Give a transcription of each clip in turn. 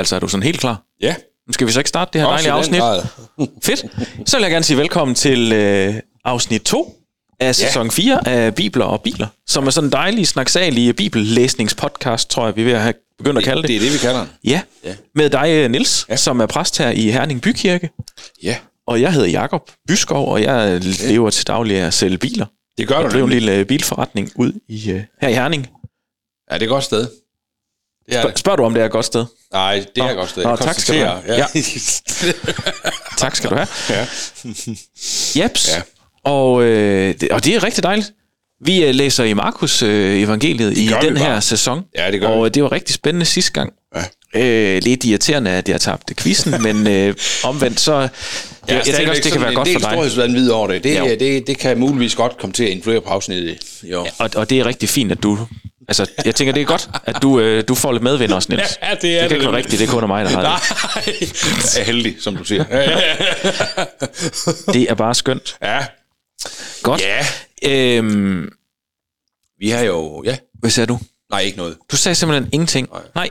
Altså, er du sådan helt klar? Ja. Nu skal vi så ikke starte det her Også dejlige afsnit. Fedt. Så vil jeg gerne sige velkommen til øh, afsnit 2 af sæson 4 af Bibler og Biler, som er sådan en dejlig, snaksalig bibellæsningspodcast, tror jeg, vi er ved at have begyndt at kalde det. Det er det, vi kalder den. Ja, Ja. med dig, Nils, ja. som er præst her i Herning Bykirke. Ja. Og jeg hedder Jakob Byskov, og jeg lever til daglig at sælge biler. Det gør Jeg du drev en nemlig. lille øh, bilforretning ud i, øh, her i Herning. Ja, det er et godt sted. Det er Spørg, det. spørger du, om det er et godt sted? Nej, det er Nå. et godt sted. Nå, tak skal du have. konstaterer, Tak skal du have. ja. Jeps. Ja. Ja. Og, øh, det, og det er rigtig dejligt. Vi øh, læser i Markus øh, evangeliet i den her bare. sæson. Ja, det gør Og vi. øh, det var rigtig spændende sidste gang. Ja. Øh, lidt irriterende, at jeg tabte quizzen, men øh, omvendt så... Jeg, jeg tænker også, det kan være godt for dig. En videre over det. Det, Jo. det, det, det kan muligvis godt komme til at influere på afsnittet. Jo. Og, og det er rigtig fint, at du... Altså, jeg tænker, det er godt, at du, øh, du får lidt medvind også, Niels. Ja, det er det det ikke være nemlig. rigtigt, det er kun mig, der har det. Nej, jeg er heldig, som du siger. Det er bare skønt. ja. Godt. Ja. Øhm, Vi har jo... Ja. hvad sagde du? Nej, ikke noget. Du sagde simpelthen ingenting. Nej. Nej.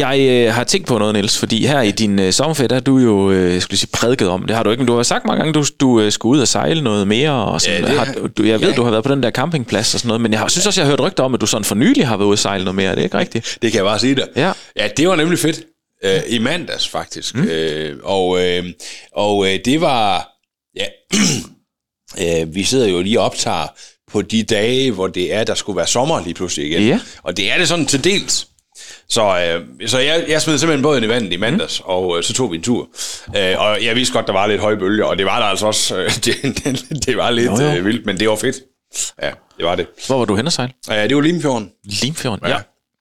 Jeg øh, har tænkt på noget, Niels, fordi her i din øh, sommerferie, der har du jo, øh, skulle sige, prædiket om. Det har du ikke, men du har sagt mange gange, du, du øh, skulle ud og sejle noget mere. Og sådan. Ja, det har, du, jeg ved, ja. du har været på den der campingplads og sådan noget, men jeg har, synes også, jeg har hørt rygter om, at du sådan for nylig har været ude og sejle noget mere. Er det ikke rigtigt? Det kan jeg bare sige dig. Ja. Ja, det var nemlig fedt. Øh, I mandags, faktisk. Mm. Øh, og øh, og øh, det var... Ja, øh, vi sidder jo lige og optager på de dage, hvor det er, der skulle være sommer lige pludselig igen. Ja. Og det er det sådan til dels. Så, øh, så jeg, jeg smed simpelthen båden i vandet i mandags, mm. og øh, så tog vi en tur. Øh, og jeg vidste godt, der var lidt høje bølger, og det var der altså også. Øh, det, det var lidt Jo, jo. øh, vildt, men det var fedt. Ja, det var det. Hvor var du hen og sejle? Øh, det var Limfjorden. Limfjorden, ja. Ja.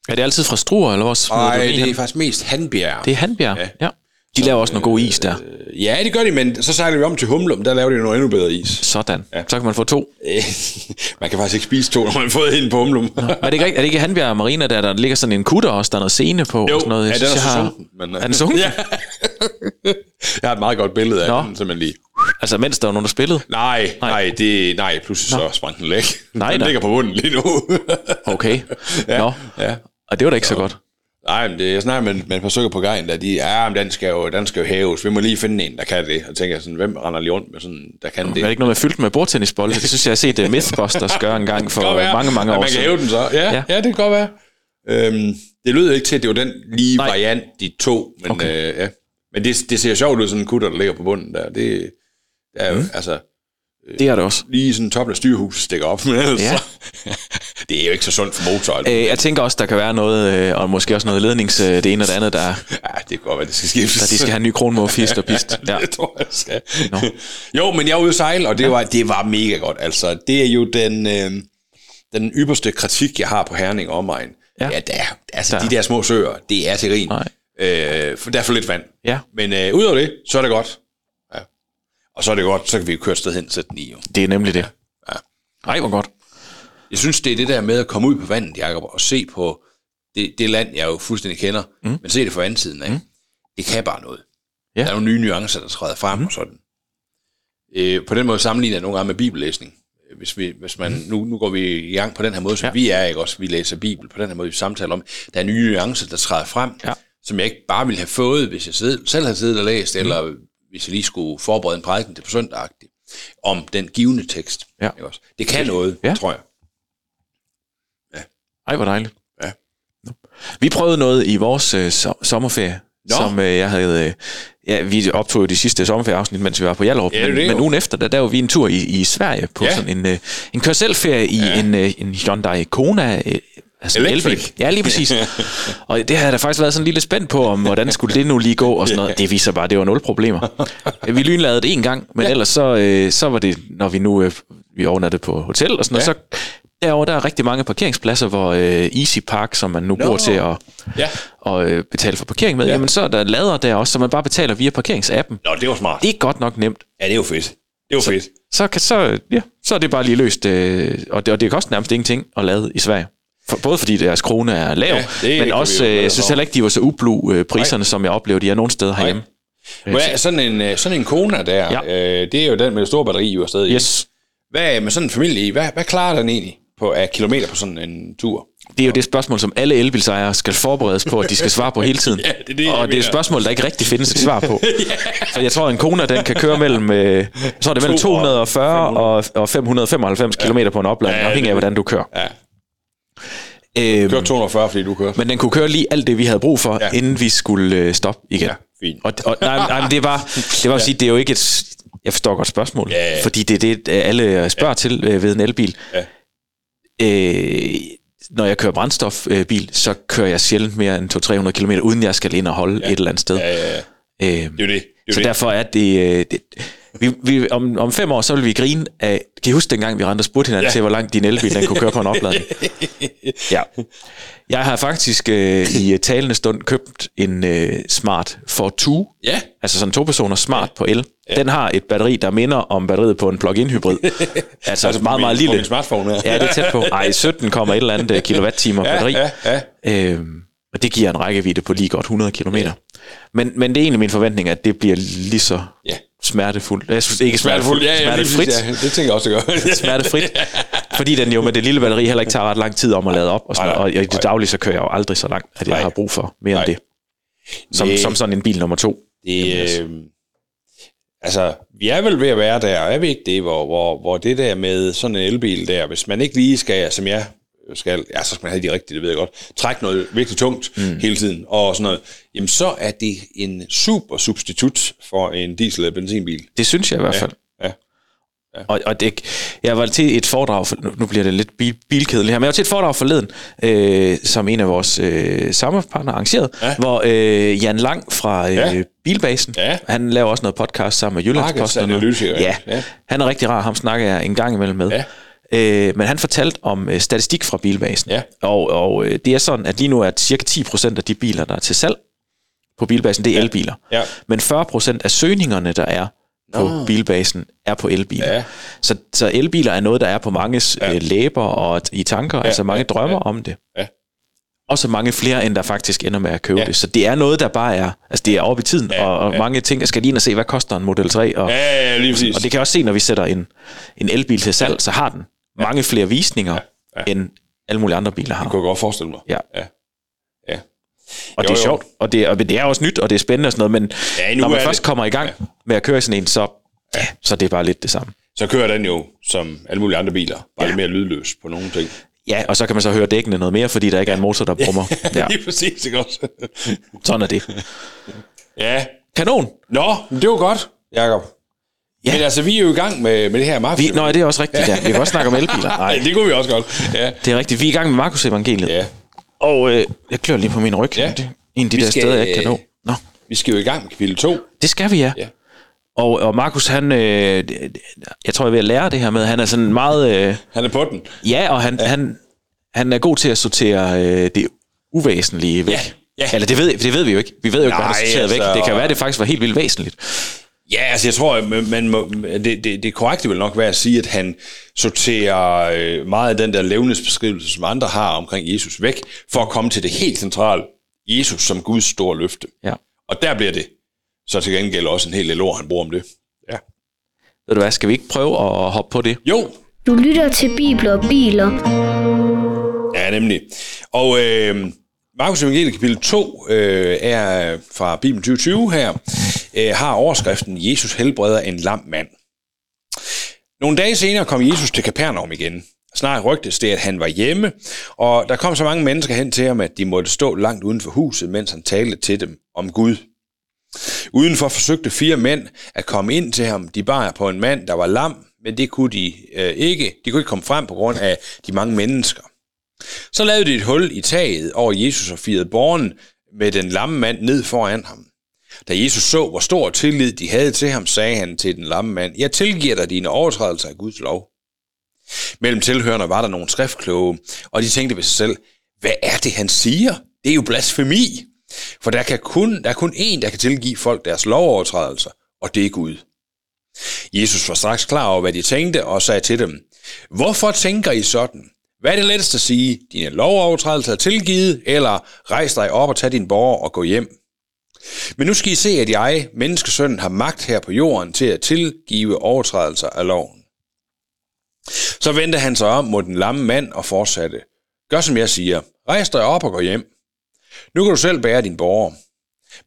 Er det altid fra Struer, eller hvor Nej, det er hen? faktisk mest Handbjerg. Det er Handbjerg, Ja. ja. De laver også noget god is der. Ja, det gør de, men så sejler vi om til Humlum, der laver de noget endnu bedre is. Sådan. Ja. Så kan man få to. Øh, man kan faktisk ikke spise to, når man har fået en på Humlum. Men er det ikke, er det ikke Handbjerg Marina, der, der ligger sådan en kutter også, der er noget scene på? Jo, og sådan noget? Jeg ja, den er så har- sunken. Men, øh, Er den sunken? Ja. jeg har et meget godt billede af Nå. den, simpelthen lige. Altså, mens der var nogen, der spillede? Nej, nej, nej, det, nej pludselig så sprang den læk. Nej den da. ligger på bunden lige nu. Okay. ja, Nå. ja. Og det var da ikke så godt. Nej, men det, jeg snakker med, med et par stykker på gejen, der de, ja, men den skal, jo, den skal jo hæves. Vi må lige finde en, der kan det. Og tænker jeg sådan, hvem render lige rundt med sådan, der kan Er det? det ikke noget med fyldt med bordtennisbolde? Det synes jeg, jeg har set uh, Mythbusters gøre en gang for være, mange, mange år man kan siden. hæve den så. Ja, Ja. ja. det kan godt være. Øhm, det lød ikke til, at det var den lige Nej. Variant, de to. Men, Okay. øh, ja. men det, det ser sjovt ud, sådan en kutter, der ligger på bunden der. Det, det er jo, mm. altså, Det er det også. lige sådan toppen af styrhuset stikker op. Men ellers, Ja. ja. Det er jo ikke så sundt for motoren. Øh, jeg tænker også, der kan være noget, øh, og måske også noget lednings, øh, det ene og det andet, der, Ja, det kan godt være, det skal skiftes. der de skal have en ny kronmål, fist og pist. Ja. det tror jeg, skal. Jo, men jeg var ude at sejle, og det, var, det var mega godt. Altså, det er jo den, øh, den ypperste kritik, jeg har på Herning og omegn. Ja. Ja, ja der, altså Der. de der små søer, det er til grin. Nej. Øh, for der er for lidt vand. Ja. Men øh, udover det, så er det godt. Ja. Og så er det godt, så kan vi køre et sted hen og sætte den i. Jo. Det er nemlig det. Ja. Ej, hvor godt. Jeg synes, det er det der med at komme ud på vandet, Jacob, og se på det, det land, jeg jo fuldstændig kender, mm. men se det fra anden siden af. Mm. Det kan bare noget. Ja. Der er nogle nye nuancer, der træder frem mm. og sådan. Øh, på den måde sammenligner jeg nogle gange med bibellæsning. Hvis, vi, hvis man, nu, nu går vi i gang på den her måde, som Ja. vi er, ikke også? Vi læser Bibel på den her måde, vi samtaler om. Der er nye nuancer, der træder frem, Ja. som jeg ikke bare ville have fået, hvis jeg selv, selv havde siddet og læst, mm. eller hvis jeg lige skulle forberede en prædiken til på søndag om den givende tekst. Ja. Ikke også? Det kan noget, ja. tror jeg. Ej, hvor dejligt. Ja. Vi prøvede noget i vores øh, so- sommerferie, Nå. som øh, jeg havde... Øh, ja, vi optog jo de sidste sommerferieafsnit, mens vi var på Hjallerup, Ja, det men, det men ugen efter, der, der var vi en tur i, i Sverige på Ja. sådan en, øh, en kørselferie i Ja. en, øh, en Hyundai Kona, øh, altså Electric. Ja, lige præcis. og det havde da faktisk været sådan lidt spændt på, om hvordan skulle det nu lige gå og sådan noget. Det viser bare, at det var nul problemer. vi lynladede det en gang, men ja. ellers så, øh, så var det, når vi nu øh, vi overnattede på hotel og sådan noget, Ja. så derovre der er rigtig mange parkeringspladser, hvor øh, Easy Park, som man nu Nå. bruger til at, Ja. at øh, betale for parkering med, ja. Ja. jamen så er der lader der også, så man bare betaler via parkeringsappen. Nå, det var smart. Det er godt nok nemt. Ja, det er jo fedt. Det var fedt. Så, kan, så, ja, så er det bare lige løst, øh, og, det, og det koster nærmest ingenting at lade i Sverige. For, både fordi deres krone er lav, Ja, det men også, jo øh, jeg synes heller ikke, de var så ublu øh, priserne, som jeg oplevede, de er nogle steder herhjemme. Hvad, sådan, en, øh, sådan en Kona der, Ja. ja. øh, det er jo den med det store batteri jo afsted i. Yes. Hvad med sådan en familie i? Hvad, hvad klarer den egentlig på, af kilometer på sådan en tur? Det er jo det spørgsmål, som alle elbilsejere skal forberedes på, at de skal svare på hele tiden. Ja, det er det, og det er et spørgsmål, der ikke rigtig findes et svar på. For jeg tror, at en Kona, den kan køre mellem, øh, så er det mellem To og 240 og, og 595 km på en opladning, Ja, ja, afhængig af, hvordan du kører. Ja. Øhm, Kør 240, fordi du kører. men den kunne køre lige alt det, vi havde brug for, Ja. ja. inden vi skulle øh, stoppe igen. Ja, fint. Og, og nej, nej, men det var, det var at sige, det er jo ikke et, jeg forstår godt spørgsmål, Ja, ja. fordi det er det, øh, alle spørger til øh, ved en elbil. Ja. Øh, når jeg kører brændstofbil, så kører jeg sjældent mere end 200-300 km, uden jeg skal ind og holde ja. et eller andet sted. Ja, ja, ja. Øh, Det er det. det, er så det. derfor er det... Øh, det vi, vi, om, om fem år, så vil vi grine af... Kan I huske dengang, vi rendte og spurgte hinanden Ja. ja. til, hvor langt din elbil den kunne køre på en opladning? ja. Jeg har faktisk øh, i talende stund købt en øh, Smart for 2, Ja, altså sådan to personer Smart på el. Den har et batteri, der minder om batteriet på en plug-in hybrid. altså, Altså meget, meget lille. smartphone her. Ja, det er tæt på. Ej, 17, et eller andet øh, kilowatt-timer ja, batteri. ja, ja. Øhm, og det giver en rækkevidde på lige godt 100 km. Men, men det er egentlig min forventning, at det bliver lige så Ja. smertefuldt. Jeg synes ikke smertefuldt, ja, ja, smertefrit. ja, det tænker jeg også, det gør. Smertefrit. Fordi den jo med det lille batteri heller ikke tager ret lang tid om at lade op. Og, sådan, Nej, nej, og i det daglige, så kører jeg jo aldrig så langt, at jeg Nej. har brug for mere Nej. end det. Som, som sådan en bil nummer to. Det, øh, altså, vi er vel ved at være der, er vi ikke det, hvor, hvor, hvor det der med sådan en elbil der, hvis man ikke lige skal, som jeg skal, ja, så skal man have de rigtige, det ved jeg godt, trække noget virkelig tungt mm. hele tiden, og sådan noget, jamen så er det en super substitut for en diesel- eller benzinbil. Det synes jeg i hvert fald. Ja. Og, og det, jeg var til et foredrag, for, nu- bliver det lidt bil, bilkedeligt her, men jeg var til et foredrag forleden, øh, som en af vores øh, samarbejdspartnere arrangerede, Ja. ja. hvor øh, Jan Lang fra øh, Ja. ja. Bilbasen, Ja. han laver også noget podcast sammen med Jyllandsposten. Ja. ja. han er rigtig rar, ham snakker jeg en gang imellem med. Ja. Øh, men han fortalte om øh, statistik fra Bilbasen, Ja. og, og øh, det er sådan, at lige nu er cirka 10% af de biler, der er til salg på Bilbasen, det er elbiler. Ja. Men 40% af søgningerne, der er på Nå. bilbasen, er på elbiler. Ja. Så, så elbiler er noget, der er på manges Ja. ja. læber og i tanker. Ja, altså mange ja, ja, drømmer ja. ja. om det. Ja. Også mange flere, end der faktisk ender med at købe Ja. ja. det. Så det er noget, der bare er... Altså det er oppe i tiden, Ja, ja, og, og ja. ja. mange ting... Jeg skal lige ind og se, hvad koster en Model 3? Og, Ja, ja, lige præcis. og det kan jeg også se, når vi sætter en, en elbil til salg, så har den mange flere visninger, Ja. ja. end alle mulige andre biler har. Det kunne jeg godt forestille mig. Ja. ja. ja. Og Jo, det er jo. sjovt, og det, og det er også nyt, og det er spændende og sådan noget, men Ja, når man er først det. kommer i gang Ja. med at køre sådan en, så, ja, så er det bare lidt det samme. Så kører den jo som alle mulige andre biler, bare ja. Lidt mere lydløs på nogle ting. Ja, og så kan man så høre dækkene noget mere, fordi der ikke er en motor, der brummer. Ja, Lige præcis, ikke også? sådan er det. ja. Kanon! Nå, det var godt, Jacob. Ja. Men altså, vi er jo i gang med, med det her Markus. Vi, nå, er det også rigtigt, ja. Vi kan også snakke om elbiler. Nej, det kunne vi også godt. Ja. det er rigtigt. Vi er i gang med Markus Evangeliet. ja. Og øh, jeg klør lige på min ryg. Ja. Det er en af de Vi der skal, steder, jeg ikke kan øh, nå. Nå, Vi skal jo i gang med kapitel 2. det skal vi, ja. Ja. Og, og Markus, han, øh, jeg tror, jeg er ved at lære det her med, han er sådan meget, øh, Han er på den. ja, og han, ja. han, han er god til at sortere øh, det uvæsentlige væk. Ja, ja. Eller det ved, det ved vi jo ikke. Vi ved jo ikke, hvad han sorteret altså- væk. Det kan være, det faktisk var helt vildt væsentligt. Ja, altså jeg tror, man, man må, det, det, det korrekte vil nok være at sige, at han sorterer øh, meget af den der levnedsbeskrivelse, som andre har omkring Jesus væk, for at komme til det helt centrale. Jesus som Guds store løfte. Ja. Og der bliver det så til gengæld også en hel del ord, han bruger om det. Ja. Ved du hvad, skal vi ikke prøve at hoppe på det? Jo, Du lytter til Bibler og Biler. Ja, nemlig. Og øh, Markus Evangeliet kapitel 2 øh, er fra Bibelen 2020 her, øh, har overskriften Jesus helbreder en lam mand. Nogle dage senere kom Jesus til Kapernaum igen. Snart rygtes det, at han var hjemme, og der kom så mange mennesker hen til ham, at de måtte stå langt uden for huset, mens han talte til dem om Gud. Udenfor forsøgte fire mænd at komme ind til ham. De bar på en mand, der var lam, men det kunne de øh, ikke. De kunne ikke komme frem på grund af de mange mennesker. Så lavede de et hul i taget over Jesus og firede borgen med den lamme mand ned foran ham. Da Jesus så, hvor stor tillid de havde til ham, sagde han til den lamme mand, jeg tilgiver dig dine overtrædelser af Guds lov. Mellem tilhørende var der nogle skriftkloge, og de tænkte ved sig selv, hvad er det, han siger? Det er jo blasfemi. For der, kan kun, der er kun én, der kan tilgive folk deres lovovertrædelser, og det er Gud. Jesus var straks klar over, hvad de tænkte, og sagde til dem, Hvorfor tænker I sådan? Hvad er det lettest at sige? Dine lovovertrædelser er tilgivet, eller rejs dig op og tag din borger og gå hjem. Men nu skal I se, at jeg, menneskesønnen, har magt her på jorden til at tilgive overtrædelser af loven. Så vendte han sig om mod den lamme mand og fortsatte. gør som jeg siger. Rejs dig op og gå hjem. Nu kan du selv bære din borger.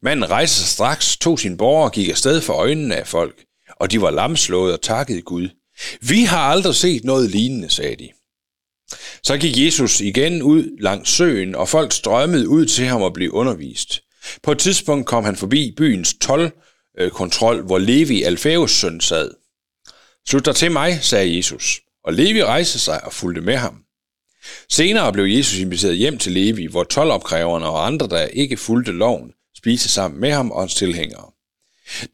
Manden rejste sig straks, tog sin borger og gik afsted for øjnene af folk, og de var lamslået og takkede Gud. Vi har aldrig set noget lignende, sagde de. Så gik Jesus igen ud langs søen, og folk strømmede ud til ham og blev undervist. På et tidspunkt kom han forbi byens 12 kontrol, hvor Levi, Alfæus søn, sad. Slut dig til mig, sagde Jesus, og Levi rejste sig og fulgte med ham. Senere blev Jesus inviteret hjem til Levi, hvor tolvopkræverne og andre, der ikke fulgte loven, spiste sammen med ham og hans tilhængere.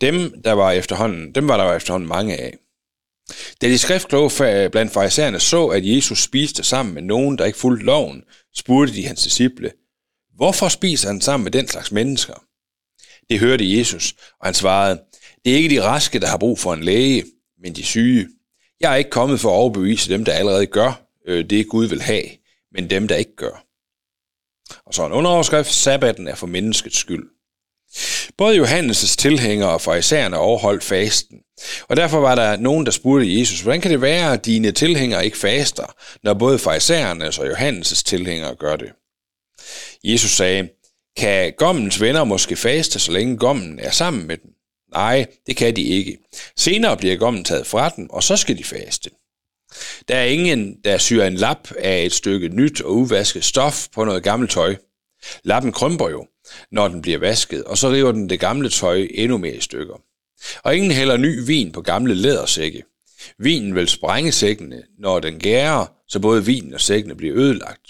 Dem, der var efterhånden, dem var der efterhånden mange af. Da de skriftkloge blandt farisæerne så, at Jesus spiste sammen med nogen, der ikke fulgte loven, spurgte de hans disciple, hvorfor spiser han sammen med den slags mennesker? Det hørte Jesus, og han svarede, det er ikke de raske, der har brug for en læge, men de syge. Jeg er ikke kommet for at overbevise dem, der allerede gør øh, det, Gud vil have, men dem, der ikke gør. Og så en underoverskrift, sabbaten er for menneskets skyld. Både Johannes' tilhængere og farisæerne overholdt fasten, og derfor var der nogen, der spurgte Jesus, hvordan kan det være, at dine tilhængere ikke faster, når både farisæernes og Johannes' tilhængere gør det? Jesus sagde, kan gommens venner måske faste, så længe gommen er sammen med dem? Nej, det kan de ikke. Senere bliver gommen taget fra dem, og så skal de faste. Der er ingen, der syr en lap af et stykke nyt og uvasket stof på noget gammelt tøj. Lappen krymper jo, når den bliver vasket, og så river den det gamle tøj endnu mere i stykker. Og ingen hælder ny vin på gamle lædersække. Vinen vil sprænge sækkene, når den gærer, så både vinen og sækkene bliver ødelagt.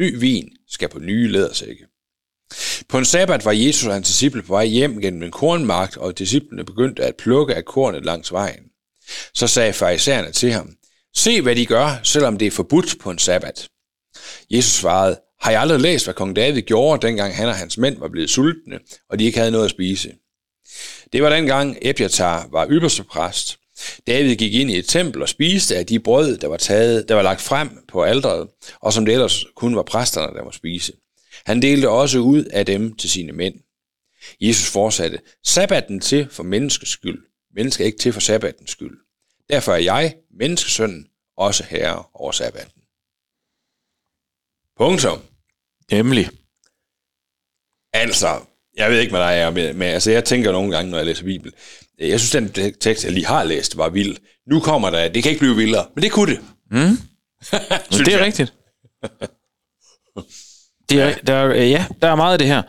Ny vin skal på nye lædersække. På en sabbat var Jesus og hans disciple på vej hjem gennem en kornmark, og disciplene begyndte at plukke af kornet langs vejen. Så sagde farisæerne til ham, Se, hvad de gør, selvom det er forbudt på en sabbat. Jesus svarede, har jeg aldrig læst, hvad kong David gjorde, dengang han og hans mænd var blevet sultne, og de ikke havde noget at spise? Det var dengang Epiatar var ypperste præst. David gik ind i et tempel og spiste af de brød, der var, taget, der var lagt frem på alderet, og som det ellers kun var præsterne, der må spise. Han delte også ud af dem til sine mænd. Jesus fortsatte, sabbaten til for menneskets skyld, mennesker ikke til for sabbatens skyld. Derfor er jeg, menneskesønnen, også herre over sabbaten. Punktum. Nemlig. Altså, jeg ved ikke, hvad der er med, med, altså jeg tænker nogle gange, når jeg læser Bibelen, jeg synes, den tekst, jeg lige har læst, var vild. Nu kommer der, det kan ikke blive vildere, men det kunne det. Mm. det er jeg. rigtigt. Det er, der, er- ja, der er meget af det her.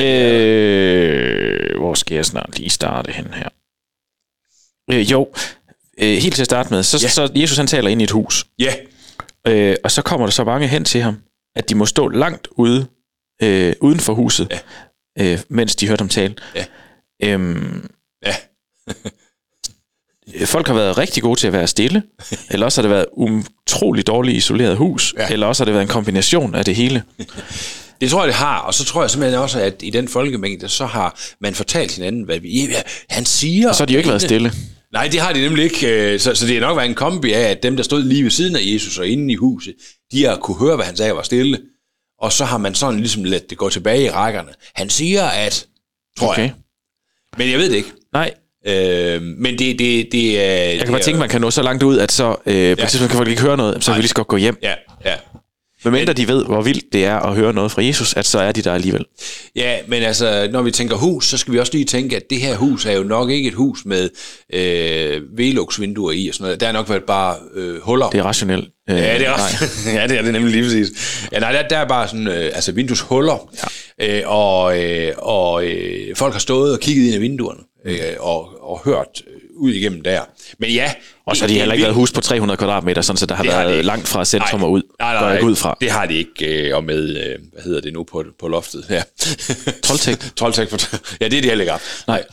Øh, hvor skal jeg snart lige starte hen her? Øh, jo, øh, helt til at starte med, så, Ja. ja. så Jesus han taler ind i et hus, Ja, øh, og så kommer der så mange hen til ham, at de må stå langt ude, øh, uden for huset, Ja. øh, mens de hørte ham tale. Ja. Øhm, ja, folk har været rigtig gode til at være stille, eller også har det været utrolig dårligt isoleret hus, Ja. eller også har det været en kombination af det hele. det tror jeg, det har. Og så tror jeg simpelthen også, at i den folkemængde, så har man fortalt hinanden, hvad vi, ja, han siger. Og så har de jo ikke været stille. Nej, det har de nemlig ikke. øh, Så, så det er nok været en kombi af, at dem, der stod lige ved siden af Jesus og inde i huset, de har kunne høre, hvad han sagde var stille. Og så har man sådan ligesom let det gå tilbage i rækkerne. Han siger, at... Tror Okay. jeg. Men jeg ved det ikke. Nej, Øh, men det, det, det er... jeg kan bare tænke, man kan nå så langt ud, at så øh, på et tidspunkt kan folk ikke høre noget, så vil vi lige så godt gå hjem. Ja, ja. Men mindre de ved, hvor vildt det er at høre noget fra Jesus, at så er de der alligevel. Ja, men altså, når vi tænker hus, så skal vi også lige tænke, at det her hus er jo nok ikke et hus med øh, veluxvinduer i og sådan noget. Der er nok været bare øh, huller. Det er rationelt. Øh, Ja, det er også. ja, det er det nemlig lige præcis. Ja, nej, der, der er bare sådan, øh, altså vindueshuller, ja. øh, og, øh, og øh, folk har stået og kigget ind i vinduerne, øh, og, og hørt øh, ud igennem der. Men ja... Og så har de heller ikke været hus på 300 kvadratmeter, sådan så der har Det har de været langt fra centrum Nej, og ud. Nej, nej, nej, ikke ud fra. Det har de ikke, øh, og med, øh, hvad hedder det nu på, på loftet? Ja. Troldtægt. Troldtægt. på- Ja, det er de heller ikke haft. Nej.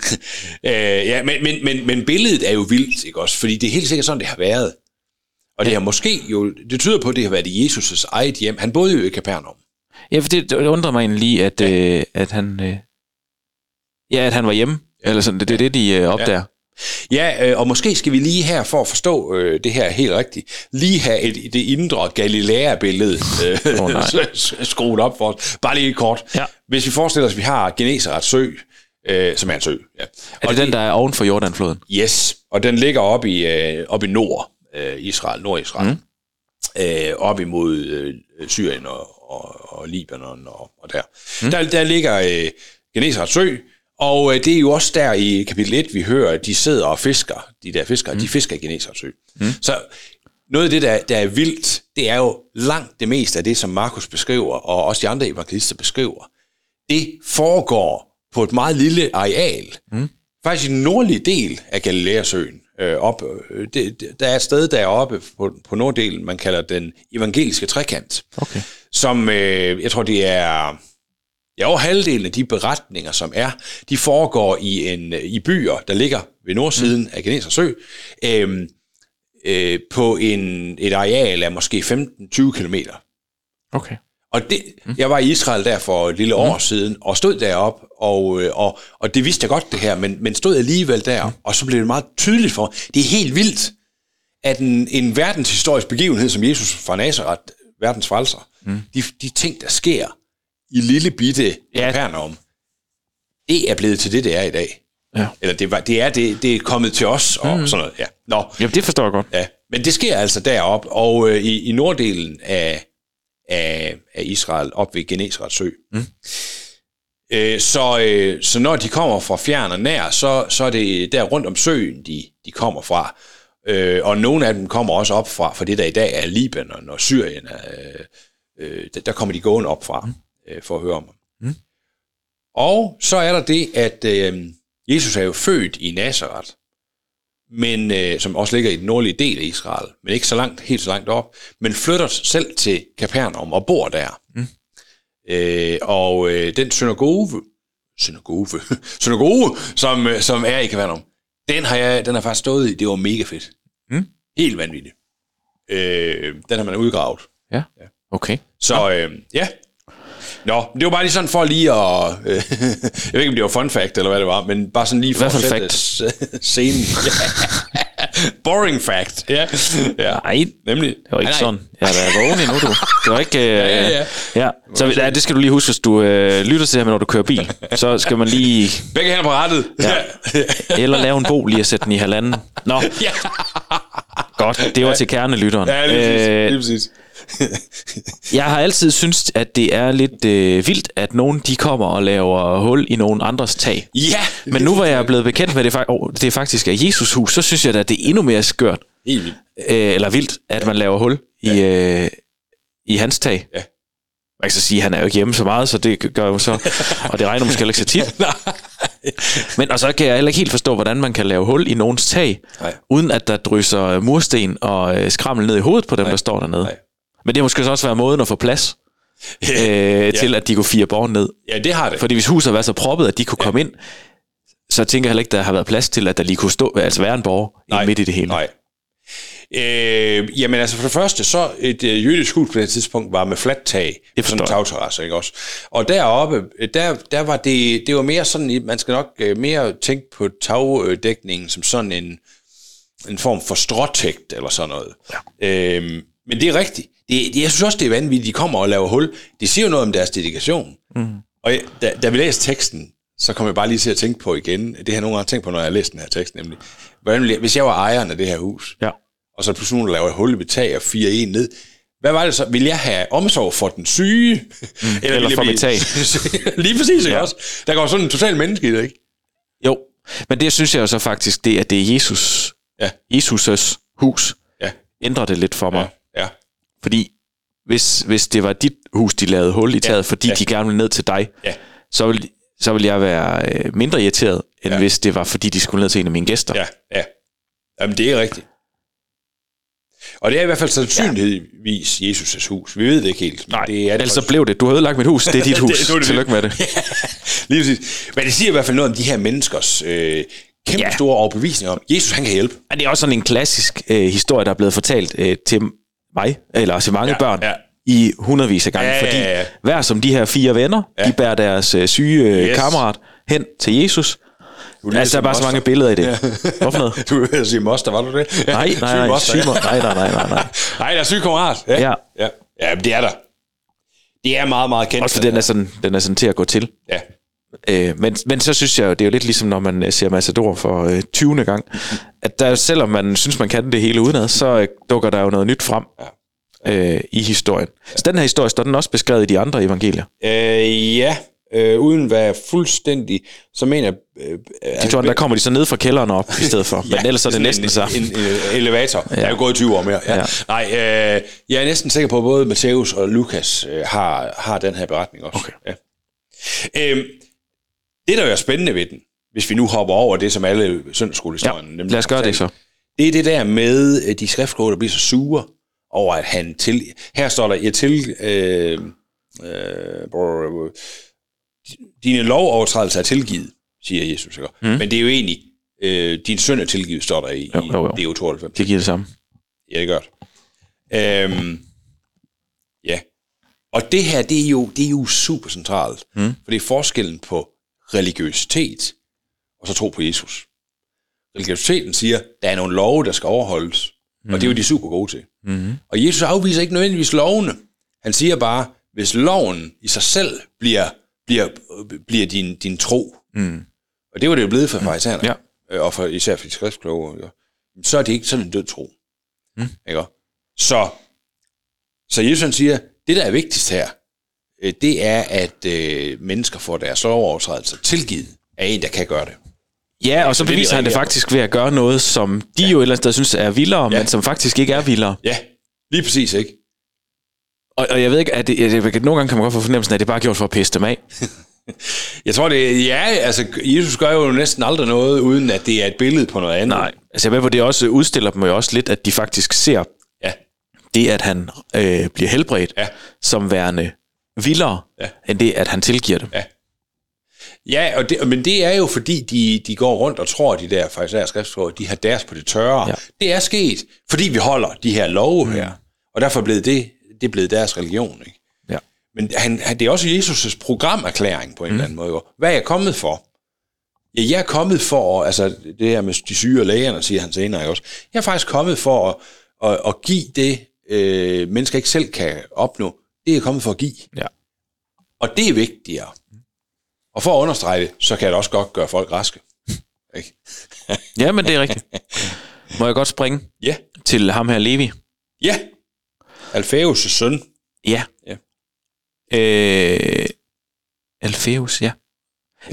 øh, ja, men, men, men, men billedet er jo vildt, ikke også? Fordi det er helt sikkert sådan, det har været. Og det har måske jo, det tyder på, at det har været i Jesus' eget hjem. Han boede jo i Kapernaum. Ja, for det, det undrer mig egentlig lige, at, ja. øh, at han... Øh, ja, at han var hjemme. Ja. Eller sådan, det, det er det, de øh, opdager. Ja, øh, og måske skal vi lige her, for at forstå øh, det her helt rigtigt, lige have et, det indre Galilea-billede øh, nej. skruet op for os. Bare lige kort. Ja. Hvis vi forestiller os, at vi har Genesaret sø, øh, som er en sø. Ja. Er det den, der er oven for Jordanfloden? Yes, og den ligger oppe i, øh, op i nord, øh, Israel, Nord-Israel. Mm. øh, op imod øh, Syrien og, og, og Libanon og, og der. Mm. der. Der ligger øh, Genesarets sø, og øh, det er jo også der i kapitel 1, vi hører, at de sidder og fisker, de der fiskere, mm. de fisker i Genesarets sø. Mm. Så noget af det, der, der er vildt, det er jo langt det meste af det, som Markus beskriver, og også de andre evangelister beskriver. Det foregår på et meget lille areal. Mm. Faktisk i den nordlige del af Galileasøen. Øh, op, øh, det, det, der er et sted deroppe på, på norddelen, man kalder den evangeliske trekant. Okay. Som, øh, jeg tror, det er... Ja, over halvdelen af de beretninger, som er, de foregår i, en, i byer, der ligger ved nordsiden mm. af Geneser Sø, øh, øh, på en, et areal af måske 15-20 kilometer. Okay. Og det, mm. jeg var i Israel der for et lille år mm. siden, og stod derop og, øh, og, og det vidste jeg godt det her, men, men stod alligevel der, mm. og så blev det meget tydeligt for det er helt vildt, at en, en verdenshistorisk begivenhed som Jesus fra Nazareth, verdens frelser, mm. de, de ting, der sker i lille bitte ja. Capernaum, det er blevet til det, det er i dag. Ja. Eller det, var, det er det, det er kommet til os, og mm. sådan noget. Ja. Nå. Jamen, det forstår jeg godt. Ja. Men det sker altså derop og øh, i, i norddelen af, af, af Israel, op ved Genesrets sø. Mm. Øh, så, øh, så når de kommer fra fjern og nær, så, så er det der rundt om søen, de, de kommer fra. Øh, og nogle af dem kommer også op fra, for det der i dag er Libanon og Syrien. Øh, øh, der kommer de gående op fra, mm. Øh, for at høre om dem. Mm. Og så er der det, at øh, Jesus er jo født i Nazareth, men øh, som også ligger i den nordlige del af Israel, men ikke så langt, helt så langt op, men flytter selv til Kapernaum og bor der. Mm. Øh, og øh, den synagoge, synagoge, synagoge som, øh, som er i Kapernaum, den har jeg den har faktisk stået i. Det var mega fedt. Mm. Helt vanvittigt. Øh, den har man udgravet. Ja, okay. Så øh, ja, Nå, det var bare lige sådan for lige at... Øh, jeg ved ikke, om det var fun fact, eller hvad det var, men bare sådan lige for at sætte scenen. Boring fact. Ja. ja. Nej, nemlig. Det var ikke nej, sådan. Jeg er da vågen endnu, du. Det var ikke... Øh, ja, ja, ja. ja. Så ja, det skal du lige huske, hvis du øh, lytter til det når du kører bil. Så skal man lige... Begge hænder på rettet. Ja. Eller lave en bo lige at sætte den i halvanden. Nå. Ja. Godt, det var til kernelytteren. Ja, lige præcis. Øh, lige præcis. Jeg har altid syntes, at det er lidt øh, vildt, at nogen de kommer og laver hul i nogen andres tag. Ja! Men nu var jeg blevet bekendt med, at det, oh, det faktisk er Jesus hus, så synes jeg at det er endnu mere skørt. Helt vildt. Øh, eller vildt, at ja. man laver hul ja. i, øh, i hans tag. Ja. Man kan så sige, at han er jo ikke hjemme så meget, så det gør jo så, og det regner måske heller ikke så tit. Men og så kan jeg heller ikke helt forstå, hvordan man kan lave hul i nogens tag, Nej. uden at der drysser mursten og øh, skrammel ned i hovedet på dem, Nej. der står dernede. Nej. Men det har måske også været måden at få plads øh, ja. til, at de kunne fire borgen ned. Ja, det har det. Fordi hvis huset har været så proppet, at de kunne ja. komme ind, så tænker jeg heller ikke, der har været plads til, at der lige kunne stå, altså være en borger midt i det hele. Nej. Øh, jamen altså for det første, så et øh, jødisk hus på det tidspunkt var med fladt tag, det sådan en tagterrasse, ikke også? Og deroppe, der, der var det, det var mere sådan, man skal nok øh, mere tænke på tagdækningen som sådan en, en form for stråtægt eller sådan noget. Ja. Øh, men det er rigtigt. Det, det, jeg synes også, det er vanvittigt, de kommer og laver hul. Det siger jo noget om deres dedikation. Mm. Og da, da vi læste teksten, så kom jeg bare lige til at tænke på igen, det har jeg nogle gange tænkt på, når jeg har læst den her tekst, nemlig, hvordan, hvis jeg var ejeren af det her hus, ja. og så pludselig nogen, laver et hul i tag og fire en ned, hvad var det så? Vil jeg have omsorg for den syge? Mm, eller, eller for mit tag? lige præcis, ja. også? Der går sådan en total menneske i det, ikke? Jo, men det synes jeg så faktisk, det er, det er Jesus, ja. Jesus' hus, ja. ændrer det lidt for mig. Ja. Ja. Fordi hvis, hvis det var dit hus, de lavede hul i taget, ja. fordi ja. de gerne ville ned til dig, ja. så, vil, så vil jeg være øh, mindre irriteret, end ja. hvis det var, fordi de skulle ned til en af mine gæster. Ja, ja. Jamen, det er rigtigt. Og det er i hvert fald sandsynligvis ja. Jesus' hus. Vi ved det ikke helt. Nej, det er det ellers så blev det. Du har ødelagt mit hus. Det er dit hus. det, det, det, Tillykke med det. Lige præcis. Men det siger i hvert fald noget om de her menneskers øh, kæmpe ja. store overbevisning om, Jesus han kan hjælpe. Og det er også sådan en klassisk øh, historie, der er blevet fortalt øh, til mig, eller til mange ja, børn, ja. i hundredvis af gange. Ja, fordi ja, ja. hver som de her fire venner, Ja. de bærer deres øh, syge øh, Yes. kammerat hen til Jesus. Du Altså, der er bare så mange billeder i det. Ja. Hvorfor noget? Du vil sige moster, var du det? Nej, nej, nej, moster, syg ja. mo- nej, nej, nej, nej, nej. Nej, der er syg kammerat. Ja. Ja. ja. Ja, det er der. Det er meget, meget kendt. Også den er, sådan, den er sådan til at gå til. Ja. Øh, men, men så synes jeg jo, det er jo lidt ligesom, når man øh, ser Massador for øh, 20. gang, at der, selvom man synes, man kan det hele udenad, så øh, dukker der jo noget nyt frem. Ja. øh, i historien. Så den her historie står den også beskrevet i de andre evangelier. Øh, ja, øh, uden at være fuldstændig, så mener jeg... Øh, De andre, der kommer de så ned fra kælderen op i stedet for. Men ellers er det næsten en, samme. En, en, en elevator. Ja. Jeg er jo gået 20 år mere. Ja. Ja. Ja. Nej, øh, jeg er næsten sikker på, at både Matthæus og Lukas øh, har, har den her beretning også. Okay. Ja. Øhm, det, der jo er spændende ved den, hvis vi nu hopper over det, som alle søndagsskolehistorien... Ja, lad os gøre det så. Det er det der med de skriftkloge, der bliver så sure over, at han til... Her står der, jeg til... Øh, øh, dine lovovertrædelser er tilgivet, siger Jesus. Ikke? Mm. Men det er jo egentlig, øh, din synd er tilgivet, står der i, Jo, jo, jo. i DO 92. Det giver det samme. Ja, det gør det. Øhm, ja. Og det her, det er jo, det er jo super centralt. Mm. For det er forskellen på religiøsitet og så tro på Jesus. Religiøsiteten siger, der er nogle love, der skal overholdes. Mm. Og det er jo de super gode til. Mm. Og Jesus afviser ikke nødvendigvis lovene. Han siger bare, hvis loven i sig selv bliver, bliver, bliver din, din tro, mm. og det var det jo blevet for farisæerne, Ja. øh, og for, især for de skriftkloge, så er det ikke sådan en død tro. Mm. Ikke? Så, så Jesus han siger, det der er vigtigst her, øh, det er, at øh, mennesker får deres lovovertrædelser tilgivet af en, der kan gøre det. Ja, og så er beviser han det faktisk ved at gøre noget, som de jo et eller andet sted synes er vildere, Ja. men som faktisk ikke er vildere. Ja, lige præcis, ikke? Og, og jeg ved ikke, at det, jeg, nogle gange kan man godt få fornemmelsen af, at det er bare gjort for at pisse dem af. Jeg tror, det er, ja, altså, Jesus gør jo næsten aldrig noget, uden at det er et billede på noget andet. Nej, altså jeg ved, hvor det også udstiller dem jo også lidt, at de faktisk ser Ja, det, at han øh, bliver helbredt, Ja. som værende vildere, Ja. end det, at han tilgiver dem. Ja. ja og det, men det er jo fordi, de, de går rundt og tror, de der faktisk skriftskåre, de har deres på det tørre. Ja. Det er sket, fordi vi holder de her love mm. her. Og derfor er blevet det, det er blevet deres religion. Ikke? Ja. Men han, han, det er også Jesus' programerklæring på en mm. eller anden måde. jo. Hvad er jeg kommet for? Ja, jeg er kommet for, altså det her med de syge og lægerne, siger han senere også. Jeg er faktisk kommet for at, at, at give det, øh, mennesker ikke selv kan opnå. Det er kommet for at give. Ja. Og det er vigtigere. Og for at understrege det, så kan det også godt gøre folk raske. Ikke? ja, men det er rigtigt. Må jeg godt springe Ja. til ham her, Levi? Ja. Alfæus' søn. Ja. Ja. Øh, Alfeus, ja.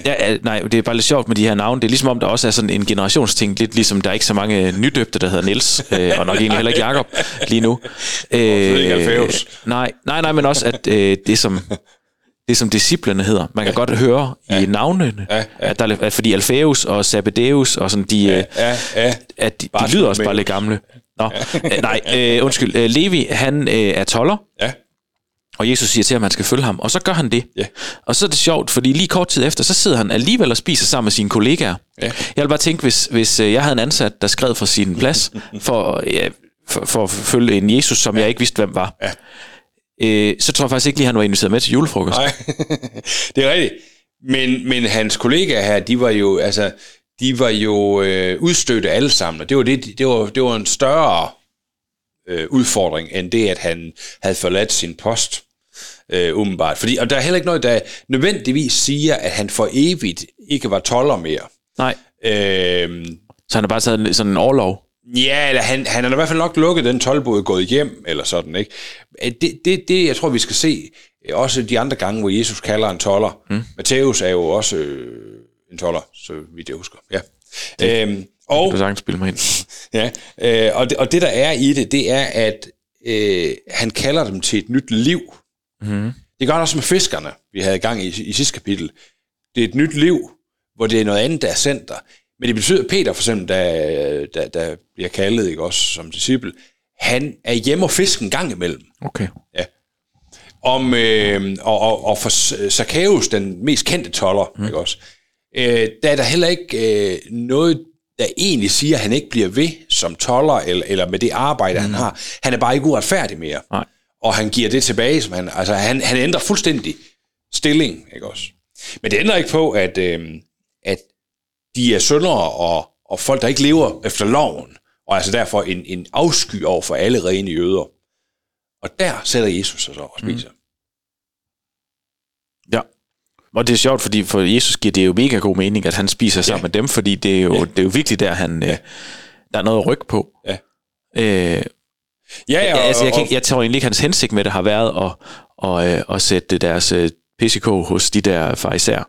Ja, nej, det er bare lidt sjovt med de her navne. Det er ligesom om, der også er sådan en generationsting, lidt ligesom der er ikke så mange nydøbte, der hedder Niels øh, og nok egentlig heller ikke Jakob lige nu. Øh, nej, nej, nej, men også, at øh, det som det som disciplerne hedder. Man kan godt høre i navnene, Ja, ja. at der er, at fordi Alfæus og Zabedeus og sådan, de, ja, Ja, ja. at de, de lyder også med. bare lidt gamle. Nå, øh, nej, øh, undskyld. Øh, Levi, han øh, er toller, Ja. Og Jesus siger til ham, at han skal følge ham. Og så gør han det. Ja. Og så er det sjovt, fordi lige kort tid efter, så sidder han alligevel og spiser sammen med sine kollegaer. Ja. Jeg vil bare tænke, hvis, hvis øh, jeg havde en ansat, der skred fra sin plads, for, ja, for, for at følge en Jesus, som jeg ikke vidste, hvem var, Ja. øh, så tror jeg faktisk ikke lige, han var inviteret med til julefrokost. Nej, det er rigtigt. Men, men hans kollegaer her, de var jo, altså, de var jo øh, udstødte alle sammen, og det var, det, det var, det var en større øh, udfordring, end det, at han havde forladt sin post, øh, umiddelbart. Fordi, og der er heller ikke noget, der nødvendigvis siger, at han for evigt ikke var toller mere. Nej, Øh, så han har bare taget sådan en overlov. Ja, eller han, han har i hvert fald nok lukket den tolvbod gået hjem, eller sådan, ikke? Øh, Det, det, det, jeg tror, vi skal se, øh, også de andre gange, hvor Jesus kalder en toller. Mm. Matthæus er jo også øh, en toller, så vidt jeg husker. Ja. Øhm, og, Du kan sagtens spille mig ind. ja, øh, og, det, og det, der er i det, det er, at øh, han kalder dem til et nyt liv. Mm. Det gør han også med fiskerne, vi havde i gang i, i sidste kapitel. Det er et nyt liv, hvor det er noget andet, der er sendt der. Men det betyder, at Peter for eksempel, der, der, der bliver kaldet ikke, også som disciple, han er hjemme og fisker en gang imellem. Okay. Ja. Om, øh, og, og, og for Zacchaeus, den mest kendte toller, mm. ikke også, øh, der er der heller ikke øh, noget, der egentlig siger, at han ikke bliver ved som toller, eller, eller med det arbejde, mm. han har. Han er bare ikke uretfærdig mere. Nej. Og han giver det tilbage, som han, altså han, han ændrer fuldstændig stilling, ikke også? Men det ændrer ikke på, at, øh, at de er syndere og, og folk, der ikke lever efter loven, og altså derfor en, en afsky over for alle rene jøder. Og der sætter Jesus sig så og spiser. Mm. Ja. Og det er sjovt, fordi for Jesus giver det jo mega god mening, at han spiser sammen Ja. med dem, fordi det er jo, Ja. det er jo virkelig der, han, ja. der er noget at rykke på. Ja. Øh, Ja, Ja, og, altså, jeg, kan, jeg tror egentlig ikke, hans hensigt med det har været at, og, øh, at sætte deres øh, PCK hos de der farisæer.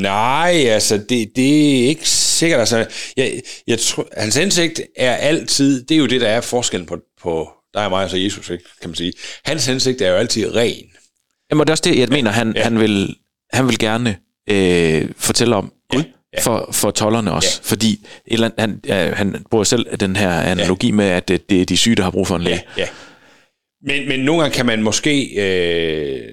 Nej, altså, det, det er ikke sikkert. Altså, jeg, jeg tror, hans hensigt er altid, det er jo det, der er forskellen på, på dig og mig og så Jesus, ikke, kan man sige. Hans hensigt er jo altid ren. Jamen, det er også det, jeg mener, han, ja. han, vil, han vil gerne øh, fortælle om ja. for, for tollerne også. Ja. Fordi eller han, ja, han bruger selv den her analogi ja. med, at det, det er de syge, der har brug for en læge. Ja, ja. Men, men nogle gange kan man måske, øh,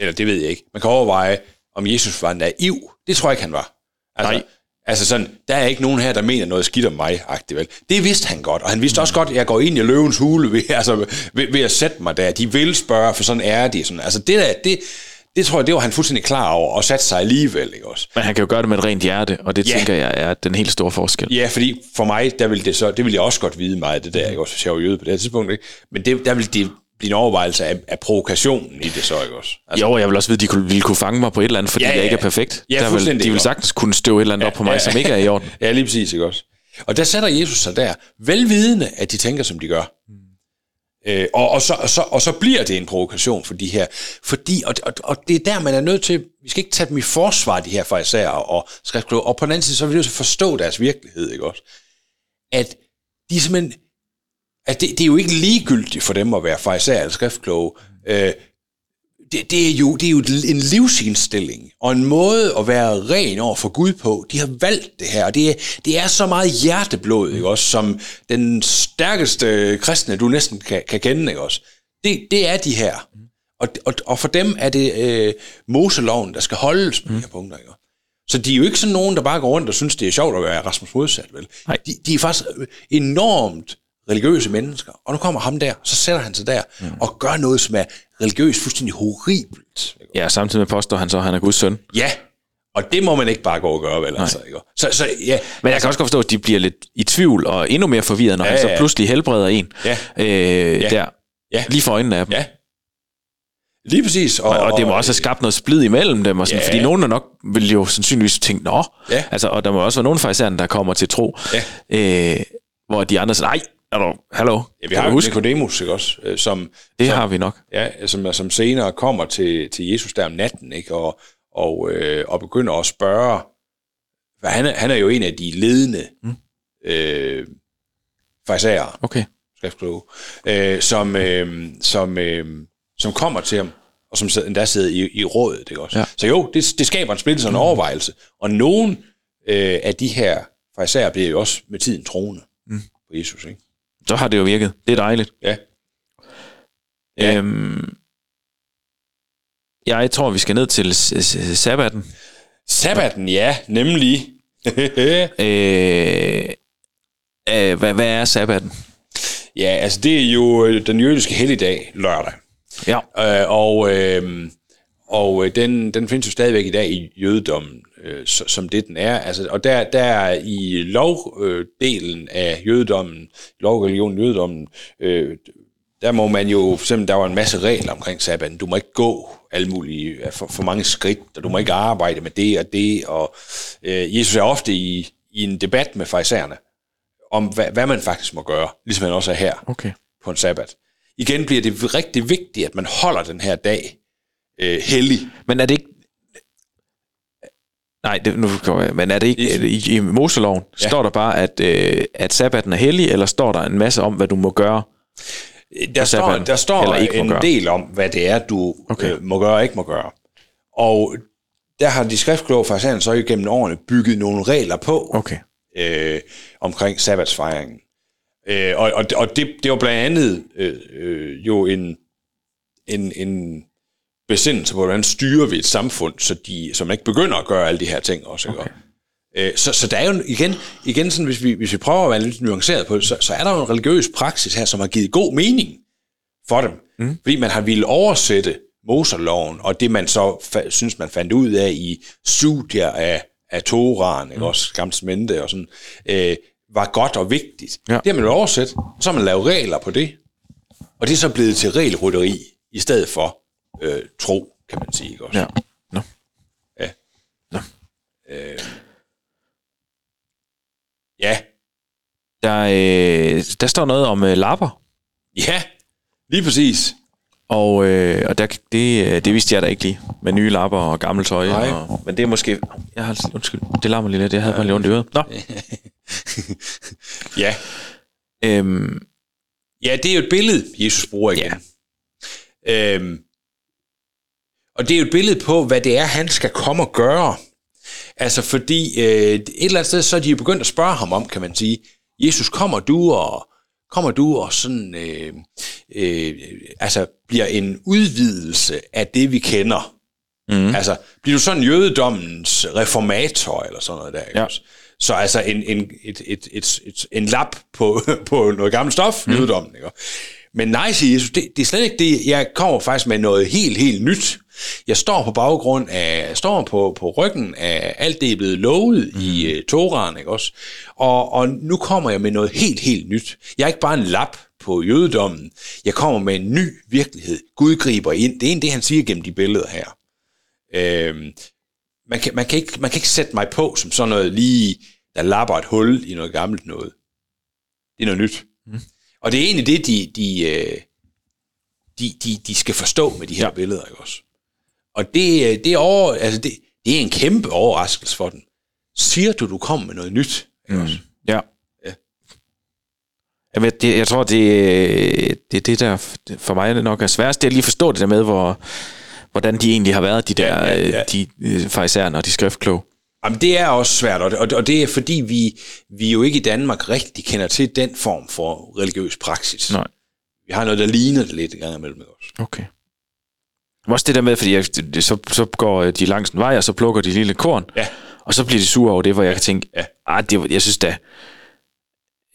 eller det ved jeg ikke, man kan overveje, om Jesus var naiv. Det tror jeg ikke, han var. Altså, Nej. Altså sådan, der er ikke nogen her, der mener noget skidt om mig, agtigt vel. Det vidste han godt, og han vidste også godt, at jeg går ind i løvens hule ved, altså, ved, ved at sætte mig der. De vil spørge, for sådan er de. Sådan. Altså det der, det, det tror jeg, det var han fuldstændig klar over, og satte sig alligevel, ikke også? Men han kan jo gøre det med et rent hjerte, og det Ja. ja. tænker jeg er den helt store forskel. Ja, fordi for mig, der ville det så, det ville jeg også godt vide meget, det der, ikke også, hvis jeg var jøde på det her tidspunkt, ikke? Men det, der ville det blive en overvejelse af, af provokationen i det så, ikke også? Altså, jo, jeg vil også vide, at de kunne, ville kunne fange mig på et eller andet, fordi Ja, ja, ja, jeg ikke er ja. perfekt. Ja, Der vil, de vil ikke? sagtens kunne støve et eller andet op på mig, ja. som ikke er i orden. Ja, lige præcis, ikke også? Og der sætter Jesus sig der, velvidende, at de tænker, som de gør. Øh, og, og, så, og, så, og så bliver det en provokation for de her. Fordi, og, og, og det er der, man er nødt til, vi skal ikke tage dem i forsvar, de her farisæer og skriftkloge, og på den anden side, så er vi nødt til at forstå deres virkelighed, ikke også? At de simpelthen, at det, det er jo ikke ligegyldigt for dem at være farisæer eller skriftkloge. Øh, det, det, er jo, det er jo en livsindstilling og en måde at være ren over for Gud på. De har valgt det her, og det er, det er så meget hjerteblod, ikke også, som den stærkeste kristne, du næsten kan, kan kende, ikke også. Det, det er de her. Og, og, og for dem er det øh, Moseloven, der skal holdes på de her punkter, ikke? Så de er jo ikke sådan nogen, der bare går rundt og synes, det er sjovt at være Rasmus modsat, vel? Nej. De, de er faktisk enormt religiøse mennesker. Og nu kommer ham der, så sætter han sig der mm. og gør noget, som er religiøst fuldstændig horribelt. Ikke? Ja, samtidig med påstår han så, at han er Guds søn. Ja, og det må man ikke bare gå og gøre, vel? Altså, ikke? Så, så ja, Men jeg kan også godt forstå, at de bliver lidt i tvivl og endnu mere forvirret, når ja, han så ja. pludselig helbreder en Ja. øh, Ja. der, Ja. lige for øjnene af dem. ja. Lige præcis. Og, Og, og det må også have skabt noget splid imellem dem, og sådan, Ja. fordi nogen er nok vil jo sandsynligvis tænke, nå, Ja. altså, og der må også være nogen farisæerne, der kommer til tro, Ja. øh, hvor de andre siger, nej, er du, hallo, Ja, vi har jo? Nicodemus, ikke også? øh, Som, Det som, har vi nok. Ja, som, som senere kommer til, til Jesus der om natten, ikke? Og, og, øh, og begynder at spørge, for han er, han er jo en af de ledende mm. øh, farisæere, Okay. skriftkloge, øh, som, øh, som, øh, som kommer til ham, og som endda sidder i, i rådet. Ikke også? Ja. Så jo, det, det skaber en splittelse og en overvejelse. Og nogen øh, af de her farisæer bliver jo også med tiden troende mm. på Jesus. Ikke? Så har det jo virket. Det er dejligt. Ja. Ja. Øhm, jeg tror, vi skal ned til sabbaten. Sabbaten, ja, nemlig. Øh, øh, hvad, hvad er sabbaten? ja, altså det er jo øh, den jødiske helligdag lørdag. Ja. Øh, og øh, og den, den findes jo stadigvæk i dag i jødedommen, øh, som det den er. Altså, og der, der er i lovdelen af jødedommen, lovreligionen jødedommen, øh, der må man jo, for eksempel, der var en masse regler omkring sabbaten. Du må ikke gå alle mulige, for, for mange skridt, og du må ikke arbejde med det og det. Og øh, Jesus er ofte i, i en debat med farisæerne om, hvad, hvad man faktisk må gøre, ligesom han også er her Okay. på en sabbat. Igen bliver det rigtig vigtigt, at man holder den her dag øh, hellig. Men er det ikke... Nej, det, nu går jeg, men er det ikke... I, i Moseloven Ja. står der bare, at, øh, at sabbaten er hellig, eller står der en masse om, hvad du må gøre? Der står, sabbaten, der står ikke en del om, hvad det er, du Okay. øh, må gøre og ikke må gøre. Og der har de skriftkloge farisæerne så igennem årene bygget nogle regler på Okay. øh, omkring sabbatsfejringen. Øh, og og, og det, det var blandt andet øh, øh, jo en, en, en besindelse på, hvordan styrer vi et samfund, så, de, man ikke begynder at gøre alle de her ting også. Okay. Øh, så, så der er jo igen, igen sådan, hvis vi, hvis vi prøver at være lidt nuanceret på det, så, så er der jo en religiøs praksis her, som har givet god mening for dem. Mm. Fordi man har ville oversætte Moserloven, og det man så fa- synes, man fandt ud af i studier af, af Toraen, ikke også Gamle Testamente og sådan, øh, var godt og vigtigt. Ja. Det har man jo oversat, og så har man lavet regler på det. Og det er så blevet til regelrytteri, i stedet for øh, tro, kan man sige. Ikke også? Ja. Nå. Ja. Nå. Øh, ja, Der øh, der står noget om øh, lapper, Ja, lige præcis. og, øh, og der, det, øh, det vidste jeg da ikke lige, med nye lapper og gammelt tøj. Nej. Og, men det er måske... Jeg har, undskyld, det larmer lige lidt, jeg havde bare lige ondt i øret. Nå, Ja. øhm, Ja, det er jo et billede, Jesus bruger igen. Ja. Øhm, og det er jo et billede på, hvad det er, han skal komme og gøre. Altså fordi øh, et eller andet sted, så er de jo begyndt at spørge ham om, kan man sige, Jesus, kommer du og kommer du og sådan, øh, øh, altså bliver en udvidelse af det, vi kender. Mm. Altså, bliver du sådan jødedommens reformator, eller sådan noget der, Ja. også? Så altså en, en, et, et, et, et, en lap på, på noget gammelt stof, mm. jødedommen, ikke? Men nej, siger Jesus, det, det er slet ikke det. Jeg kommer faktisk med noget helt, helt nyt. Jeg står på baggrund af, står på, på ryggen af alt det, er blevet lovet mm. i uh, Toraen, ikke også? Og, og nu kommer jeg med noget helt, helt nyt. Jeg er ikke bare en lap på jødedommen. Jeg kommer med en ny virkelighed. Gud griber ind. Det er en det, han siger gennem de billeder her. Øhm, man, kan, man, kan ikke, man kan ikke sætte mig på som sådan noget lige, der lapper et hul i noget gammelt noget. Det er noget nyt. Mm. Og det er egentlig det, de, de, øh, de, de, de skal forstå med de her ja. billeder, ikke også? Og det, øh, det, er over, altså det, det er en kæmpe overraskelse for dem. Siger du, du kommer med noget nyt? Ikke også? ja. Ja. Jamen, det, jeg tror, det, det er det, der for mig nok er sværest. Det er lige at forstå det der med, hvor, hvordan de egentlig har været, de der Ja, ja, ja. øh, de øh, farisæerne og de skriftkloge. Jamen, det er også svært, og det, og det- og er fordi, vi, vi jo ikke i Danmark rigtig kender til den form for religiøs praksis. Nej. Vi har noget, der ligner det lidt en gang imellem også. Okay. Også det der med, fordi jeg, så, så går øh, de langs en vej, og så plukker de lille korn, Ja. og så bliver de sure over det, hvor jeg kan tænke, Ja. ah, det, jeg synes da,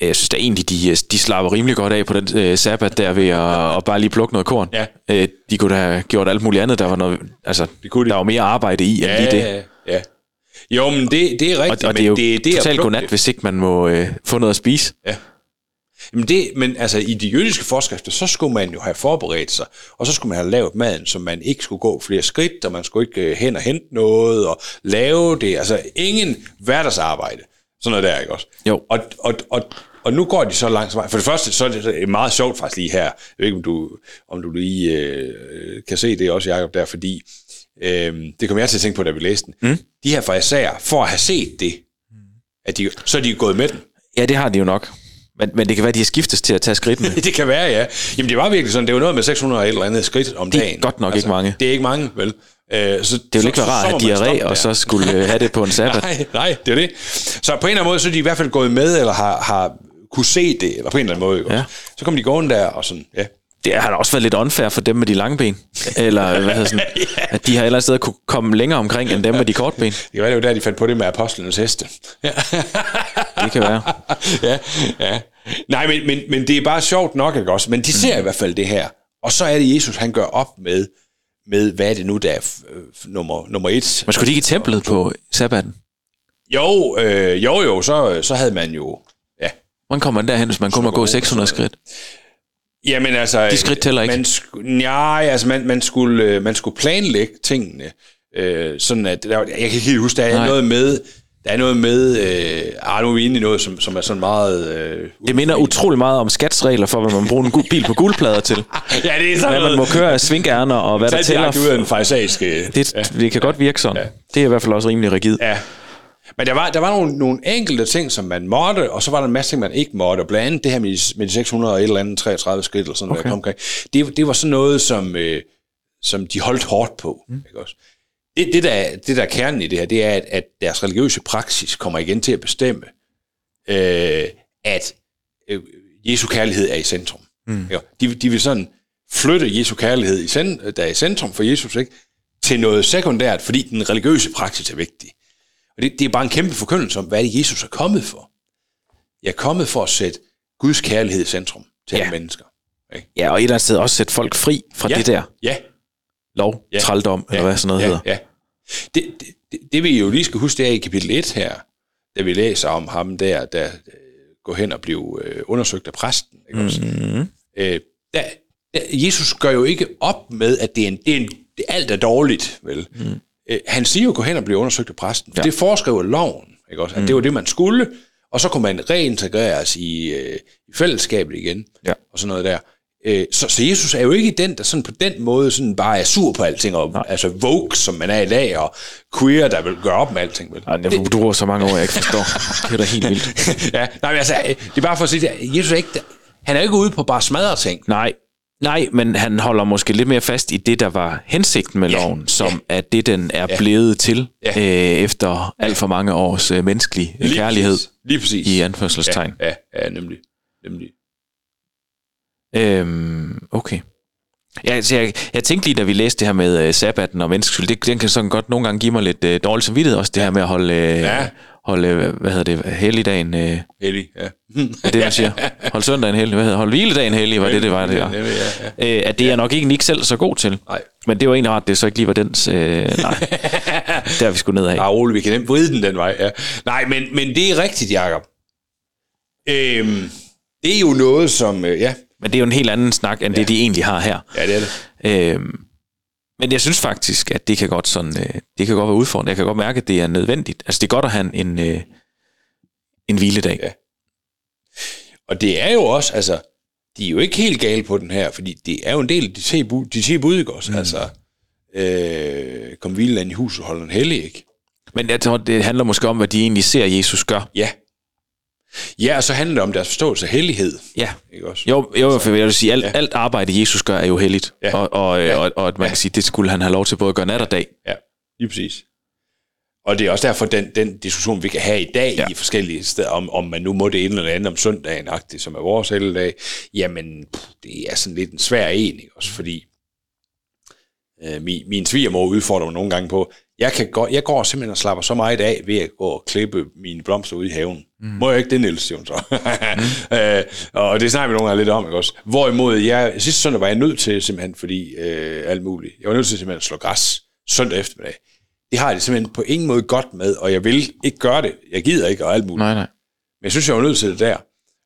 jeg synes da egentlig, de, øh, de slapper rimelig godt af på den øh, sabbat der ved at, at bare lige plukke noget korn. Ja. Øh, de kunne da have gjort alt muligt andet, der var noget, altså, Det kunne de. der var mere arbejde i, end lige det. Ja, ja. Jo, men det, det er Og, rigtigt. og det er jo det, det totalt godnat, hvis ikke man må øh, få noget at spise. Jamen det, men altså i de jødiske forskrifter, så skulle man jo have forberedt sig, og så skulle man have lavet maden, så man ikke skulle gå flere skridt, og man skulle ikke øh, hen og hente noget, og lave det. Altså ingen hverdagsarbejde. Sådan noget der, ikke også? Jo. Og, og, og, og nu går de så langt vej. For det første, så er det meget sjovt faktisk lige her. Jeg ved ikke, om du, om du lige øh, kan se det også, Jacob, der, fordi øh, det kom jeg til at tænke på, da vi læste den. Mm. De her fariserer, for at have set det, at de, så er de gået med den. Ja, det har de jo nok. Men, men det kan være, at de har skiftes til at tage skridtene. Det kan være, ja. Jamen, det var virkelig sådan. Det var noget med 600 og et eller andet skridt om Det er dagen. godt nok ikke mange. Det er ikke mange, vel? Øh, så, Det ville ikke være rart at have diarré, og så skulle øh, have det på en sabbat. Nej, nej, det er det. Så på en eller anden måde, så er de i hvert fald gået med, eller har, har kunne se det, eller på en eller anden måde. Ikke? Ja. Så kom de gående der, og sådan, ja. Det har da også været lidt unfair for dem med de lange ben. Eller hvad hedder sådan, at de har eller andet kunne komme længere omkring, end dem med de korte ben. Det var jo der, de fandt på det med apostlenes heste. Ja. Det kan være. ja, ja. Nej, men, men, men det er bare sjovt nok, ikke også? Men de ser i hvert fald det her. Og så er det Jesus, han gør op med, med hvad er det nu, der er øh, nummer, nummer et. Men skulle de ikke i templet på sabbaten? Jo, øh, jo, jo, så, så havde man jo... Ja. Hvordan kommer man derhen, hvis man kun må gå 600 skridt? Jamen altså... De skridt tæller ikke. Man nej, altså man, man, skulle, øh, man skulle planlægge tingene. Øh, sådan at... Der, jeg kan ikke helt huske, der er Nej. noget med... Der er noget med... Øh, ah, nu er vi inde i noget, som, som er sådan meget... Øh, Det minder utrolig meget om skatsregler for, hvad man bruger en gu- bil på guldplader til. ja, det er sådan Hvad man må køre af svingærner, og hvad der tæller. ud af den farisæiske... Det, det kan godt virke sådan. Det er i hvert fald også rimelig rigid. Ja. Men der var, der var nogle, nogle enkelte ting, som man måtte, og så var der en masse ting, man ikke måtte. Og blandt andet det her med de, med de 600 og et eller andet 33 skridt, eller sådan okay. Noget, omkring. Det, det var sådan noget, som, øh, som de holdt hårdt på. Mm. Ikke også? Det, det, der, er- det, der er kernen i det her, det er, at, at deres religiøse praksis kommer igen til at bestemme, øh, at øh, Jesu kærlighed er i centrum. Mm. De, de vil sådan flytte Jesu kærlighed, i cent, der er i centrum for Jesus, ikke, til noget sekundært, fordi den religiøse praksis er vigtig. Og det, det er bare en kæmpe forkyndelse om, hvad det, Jesus er kommet for. Jeg er kommet for at sætte Guds kærlighed i centrum til Ja. alle mennesker. Ikke? Ja, og et eller andet sted også sætte folk fri fra Ja. det der Ja, lov, Ja. trældom, eller hvad sådan noget ja, hedder. Ja. Det, det, det, det vi jo lige skal huske, det er i kapitel 1 her, da vi læser om ham der, der øh, går hen og bliver øh, undersøgt af præsten. Ikke? Mm-hmm. Øh, der, der, Jesus gør jo ikke op med, at det er, en, det er, en, det alt er dårligt, vel? Mm. Øh, han siger jo, gå hen og blive undersøgt af præsten. For Ja. det foreskriver loven, ikke også? At det var det, man skulle, og så kunne man reintegreres i, øh, i fællesskabet igen, Ja. og sådan noget der. Øh, så, så Jesus er jo ikke den, der sådan på den måde sådan bare er sur på alting, og, altså woke, som man er i dag, og queer, der vil gøre op med alting. Vel? Ej, det, du bruger så mange ord, jeg ikke forstår. Det er da helt vildt. ja, nej, men altså, øh, det er bare for at sige, at Jesus er ikke, han er ikke ude på bare smadre ting. Nej, nej, men han holder måske lidt mere fast i det, der var hensigten med Ja, loven, som er det, den er blevet til Ja. øh, efter alt for mange års øh, menneskelig Lige kærlighed Præcis. Lige præcis. i anførselstegn. Ja, ja, ja, nemlig. nemlig. Øhm, okay. Ja, altså jeg, jeg tænkte lige, da vi læste det her med øh, sabbaten og menneskeskyld, det, den kan sådan godt nogle gange give mig lidt øh, dårlig samvittighed også, det her med at holde, øh, Ja. Holde øh, hvad hedder det, helligdagen, øh, er Hellig, ja. det, man siger? Holde søndagen hellig, hvad hedder Hold hviledagen hellig, var det, det var det. Ja, ja, ja. Øh, at det er nok ikke, ikke selv så god til. Nej. Men det var egentlig ret, det så ikke lige var dens... Øh, nej, der er vi sgu nedad. Ja, roligt, vi kan nemt vride den den vej. Ja. Nej, men, men det er rigtigt, Jacob. Øhm, det er jo noget, som... Øh, ja, Men det er jo en helt anden snak, end ja. det, de egentlig har her. ja, det er det. Øhm, men jeg synes faktisk, at det kan godt sådan, øh, det kan godt være udfordrende. Jeg kan godt mærke, at det er nødvendigt. Altså, det er godt at have en, øh, en hviledag. Ja. Og det er jo også, altså, de er jo ikke helt gale på den her, fordi det er jo en del af de te de te bud ikke også? Mm. Altså, øh, kom hvileland i huset, hold den hellig, ikke? Men jeg tror, det handler måske om, hvad de egentlig ser, Jesus gør. Ja. Ja, og så handler det om deres forståelse af hellighed, Ja. ikke også? Jo, jo for jeg vil sige, alt, ja. alt arbejde, Jesus gør, er jo helligt. Ja. Og, og, Ja. ja. og, og at man kan sige, det skulle han have lov til både at gøre nat og dag. Ja, lige præcis. Og det er også derfor, den, den diskussion, vi kan have i dag ja. Ja. i forskellige steder, om, om man nu må det ene eller andet om søndagen, som er vores helligdag, jamen, pff, det er sådan lidt en svær en, ikke? også fordi øh, min, min svigermor udfordrer mig nogle gange på, jeg, kan gå, jeg går simpelthen og slapper så meget af ved at gå og klippe mine blomster ude i haven. Mm. Må jeg ikke det, Niels, siger hun så. mm. øh, og det snakker vi nogle gange lidt om, ikke også? Hvorimod, jeg, sidste søndag var jeg nødt til simpelthen, fordi øh, alt muligt, jeg var nødt til simpelthen at slå græs søndag eftermiddag. Det har jeg det simpelthen på ingen måde godt med, og jeg vil ikke gøre det. Jeg gider ikke og alt muligt. Nej, nej. Men jeg synes, jeg var nødt til det der.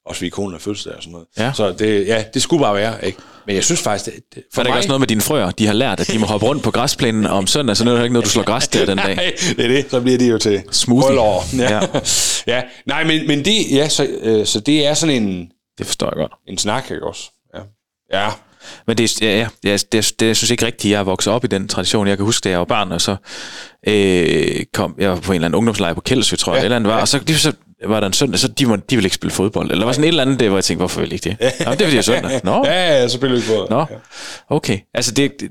Også fordi konen er fødselsdag og sådan noget. Ja. Så det, ja, det skulle bare være, ikke? Men jeg synes faktisk, det, det For er der ikke også noget med dine frøer? De har lært, at de må hoppe rundt på græsplænen om søndag, så nu er det ikke noget, du slår græs der den dag. Nej, det er det. Så bliver det jo til Smoothie. Ja. Ja. ja. Nej, men, men det, ja, så, øh, så det er sådan en, Det forstår jeg godt. en snak, ikke også? Ja. Ja. Men det, ja, ja, det, det, jeg synes ikke rigtigt, jeg er vokset op i den tradition. Jeg kan huske, da jeg var barn, og så øh, kom jeg var på en eller anden ungdomslejr på Kældsø, tror jeg, ja, eller andet var, ja. og så, de, så var der en søndag, så de, må, de ville ikke spille fodbold. Eller var sådan et eller andet, det, hvor jeg tænkte, hvorfor vil ikke det? Ja. Jamen, det er fordi, det er søndag. Nå, Ja, ja, selvfølgelig på. nå, Ja. okay. Altså, det, det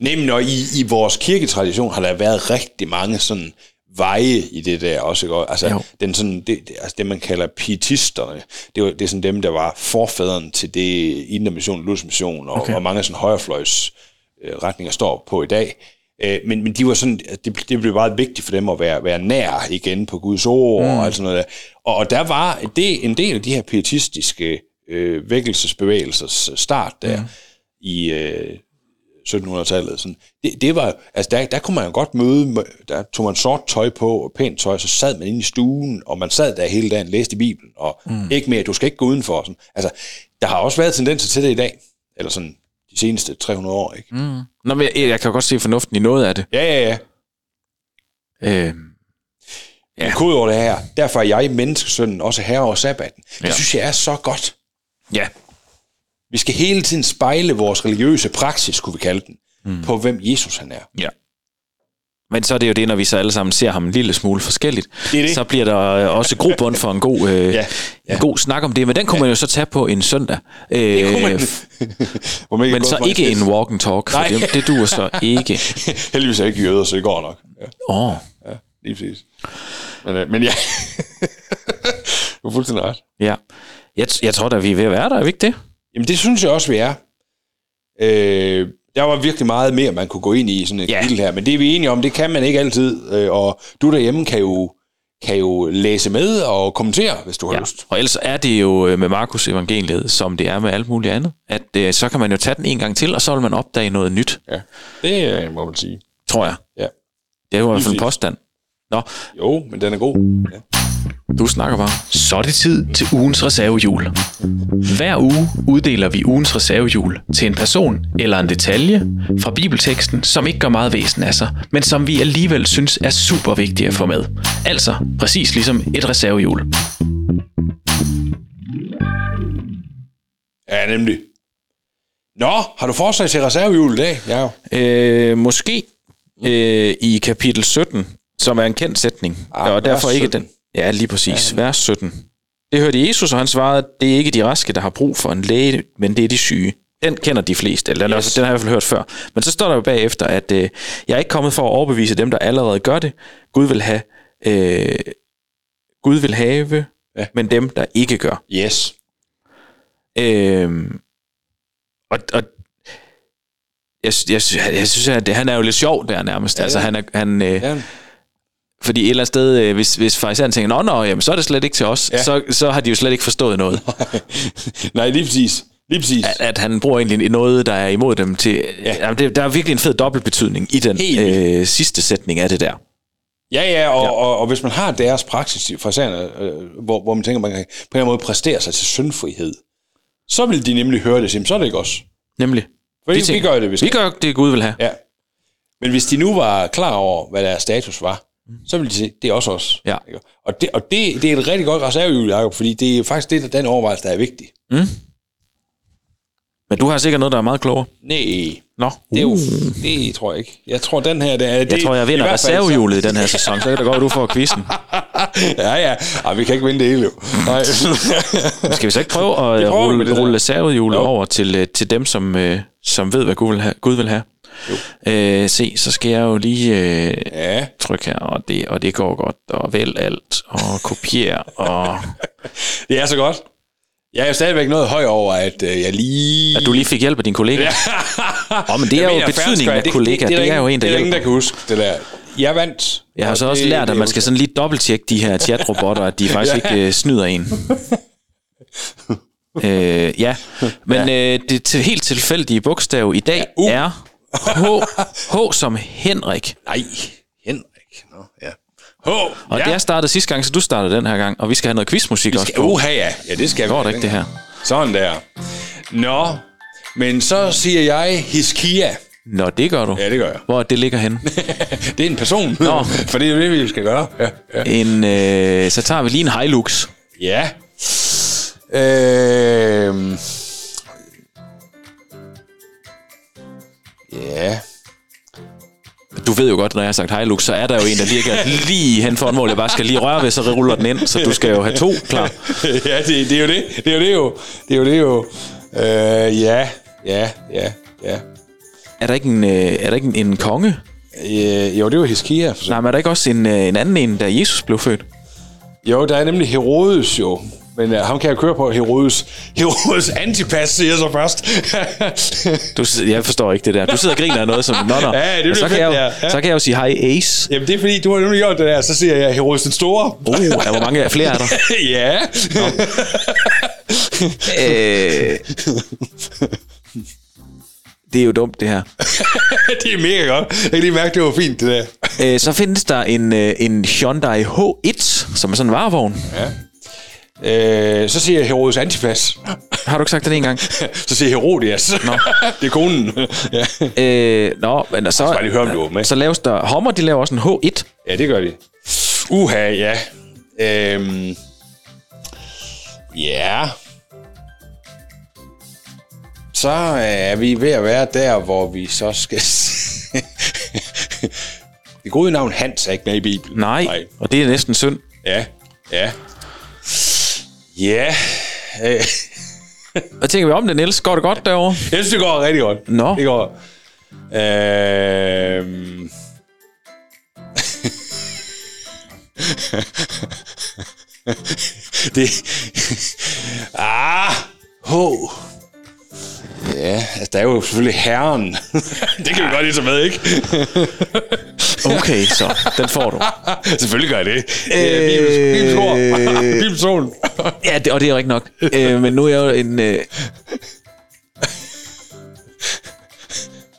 men og i, i vores kirketradition har der været rigtig mange sådan veje i det der også. Ikke? Altså, Jo. den sådan, det, altså det, man kalder pietisterne, det, var, det er sådan dem, der var forfædrene til det Indre Mission, Luthersk Mission, og. Okay. og mange sådan højrefløjs øh, retninger står på i dag. Øh, men, men de var sådan, det, det blev meget vigtigt for dem at være, være nær igen på Guds ord mm. og alt sådan noget der. Og, og der var det, en del af de her pietistiske øh, vækkelsesbevægelsers start der mm. i øh, 1700-tallet. Sådan. Det, det var, altså der, der kunne man jo godt møde, der tog man sort tøj på og pænt tøj, så sad man inde i stuen, og man sad der hele dagen, læste Bibelen, og mm. ikke mere, du skal ikke gå udenfor. Sådan. Altså, der har også været tendenser til det i dag, eller sådan de seneste 300 år, ikke? Mm. Nå, men jeg, jeg kan godt se fornuften i noget af det. Ja, ja, ja. Øh, Ja. Kodeordet er her, derfor er jeg menneskesønnen også herre over sabbaten. Det Ja. synes jeg er så godt. ja, Vi skal hele tiden spejle vores religiøse praksis, kunne vi kalde den, mm. på hvem Jesus han er. ja. Men så er det jo det, når vi så alle sammen ser ham en lille smule forskelligt, Det er det. så bliver der også grobund for en god, øh, Ja, ja, ja. en god snak om det. Men den kunne ja. man jo så tage på en søndag. Øh, Det kunne man. Hvor man men så ikke en walk and talk, for Nej. det, det duer så ikke. Heldigvis er jeg ikke jøder, så det går nok. Ja, Åh, oh, ja lige præcis. Men, øh, men ja, du er fuldstændig ret. ja. Jeg, jeg tror da, vi er ved at være der, er vi ikke det? Jamen det synes jeg også, vi er. Øh, der var virkelig meget mere, man kunne gå ind i sådan et Ja. kapitel her, men det er vi enige om, det kan man ikke altid, øh, og du derhjemme kan jo, kan jo læse med og kommentere, hvis du har ja. lyst. Og ellers er det jo øh, med Markus evangeliet, som det er med alt muligt andet, at øh, så kan man jo tage den en gang til, og så vil man opdage noget nyt, Ja, det må man sige. tror jeg. Ja. Det er jo i hvert fald en påstand. Nå, Jo, men den er god. Ja. Du snakker bare. Så er det tid til ugens reservehjul. Hver uge uddeler vi ugens reservehjul til en person eller en detalje fra bibelteksten, som ikke gør meget væsen af sig, men som vi alligevel synes er super vigtige at få med. Altså præcis ligesom et reservehjul. Ja, nemlig. Nå, har du forslag til reservehjul i dag? Ja. Øh, måske øh, i kapitel 17, som er en kendt sætning, Ah, og derfor ikke 17. den. Ja, lige præcis. Ja. Vers 17. Det hørte Jesus, og han svarede, det er ikke de raske, der har brug for en læge, men det er de syge. Den kender de fleste, eller yes. Den har jeg i hvert fald hørt før. Men så står der jo bagefter, at øh, jeg er ikke kommet for at overbevise dem, der allerede gør det. Gud vil have, øh, Gud vil have ja. Ja. men dem, der ikke gør. Yes. Øhm, og, og jeg, jeg, jeg synes, at det, han er jo lidt sjov der nærmest. Ja, altså, han er, han, øh, Ja. Fordi et eller andet sted, øh, hvis, hvis fariseren tænker, nå, nå, jamen, så er det slet ikke til os, ja. Så, så har de jo slet ikke forstået noget. Nej, lige præcis. Lige præcis. at, at han bruger egentlig noget, der er imod dem til... Ja. Jamen, det, der er virkelig en fed dobbeltbetydning i den øh, sidste sætning af det der. Ja, ja, og, ja. Og, og hvis man har deres praksis fra sagerne, øh, hvor, hvor man tænker, man kan på en eller anden måde præstere sig til syndfrihed, så vil de nemlig høre det, sige, så er det ikke os. Nemlig. For vi, tænker- vi gør det, vi Vi gør det, Gud vil have. Ja. Men hvis de nu var klar over, hvad deres status var, så ville de sige, det er også os. Ja. Ikke? Og, det, og det, det er et rigtig godt reservehjul, Jacob, fordi det er faktisk det, der den overvejelse, der er vigtig. Men du har sikkert noget, der er meget klogere. Nej, Nå, det, er jo, det tror jeg ikke. Jeg tror, den her... Det, er- det, jeg tror, jeg vinder reservehjulet i den her sæson, så kan det godt, du får quizzen. ja, ja. Ej, vi kan ikke vinde det hele, jo. Nej. Skal vi så ikke prøve at rulle, rulle reservehjulet over til, øh, til dem, som, øh, som ved, hvad Gud vil have? Gud vil have. Øh, se, så skal jeg jo lige øh, ja. trykke her, og det, og det går godt, og vælg alt, og kopiere, og Det er så godt. Jeg er jo stadigvæk noget høj over, at øh, jeg lige... at du lige fik hjælp af din kollega. Ja. Oh, men det er jo betydningen af kollega. Det, det, er jo en, der Det er ingen, der kan huske det der. Jeg vandt. Jeg har så også det- lært, det at man skal sådan lige dobbelttjekke de her chatrobotter, at de faktisk Ja. ikke øh, snyder en. øh, ja, men øh, det til, helt tilfældige bogstav i dag uh. er H, H som Henrik. Nej, Henrik. Nå, ja. H. Og ja. det er startet sidste gang, så du startede den her gang. Og vi skal have noget quizmusik også Skal, på. uha, ja. ja, det skal Går vi. det ikke, det her? Sådan der. Nå, men så siger jeg Hiskia. Nå, det gør du. Ja, det gør jeg. Hvor det ligger henne. det er en person. Nå. For det er jo det, vi skal gøre. Ja. ja. En, øh, så tager vi lige en Hilux. ja. Øhm. Ja. Du ved jo godt, når jeg har sagt Hilux, så er der jo en, der ligger lige hen foran mål. Jeg bare skal lige røre ved, så ruller den ind. Så du skal jo have to klar. ja, det, det er jo det. Det er jo det jo. Det er jo det jo. Øh, ja, ja, ja, ja. Er der ikke en, øh, er der ikke en, en konge? Øh, jo, det var Hiskia. Nej, men er der ikke også en, øh, en anden en, da Jesus blev født? Jo, der er nemlig Herodes jo. Men uh, ham kan jeg køre på Herodes. Herodes Antipas siger så først. Du, sidder- jeg forstår ikke det der. Du sidder og griner af noget som... Nå, nå. Ja, det så, kan jeg jo, ja. Så kan jeg jo sige hej Ace. Jamen, det er fordi, du har nemlig gjort det der. Så siger jeg Herodes den Store. Uh, hvor mange flere er der? ja. øh, det er jo dumt, det her. det er mega godt. Jeg kan lige mærke, det var fint, det der. Øh, så findes der en, øh, en Hyundai H1, som er sådan en varevogn. Ja. Øh, så siger jeg Herodes Antipas. Har du ikke sagt det en gang? så siger jeg Herodias. Nå. det er konen. ja. Øh, nå, men så, bare lige høre, om du med. så laves der... Hummer, de laver også en H1. ja, det gør de. Uha, ja. Øhm. Ja. Så er vi ved at være der, hvor vi så skal... det gode navn Hans er ikke med i Bibelen. Nej, Nej. og det er næsten synd. Ja, ja. Ja. Øh. Hvad tænker vi om det, Niels? Går det godt derovre? Jeg synes, det går rigtig godt. Nå. Det går... Øhm... det... ah! H. Ja, altså, der er jo selvfølgelig herren. det kan vi godt lige tage med, ikke? Okay, så. Den får du. selvfølgelig gør jeg det. Det er Bibels- ord. Bibels ord. Ja, det, og det er rigtigt nok. Øh, men nu er jeg jo en... Øh,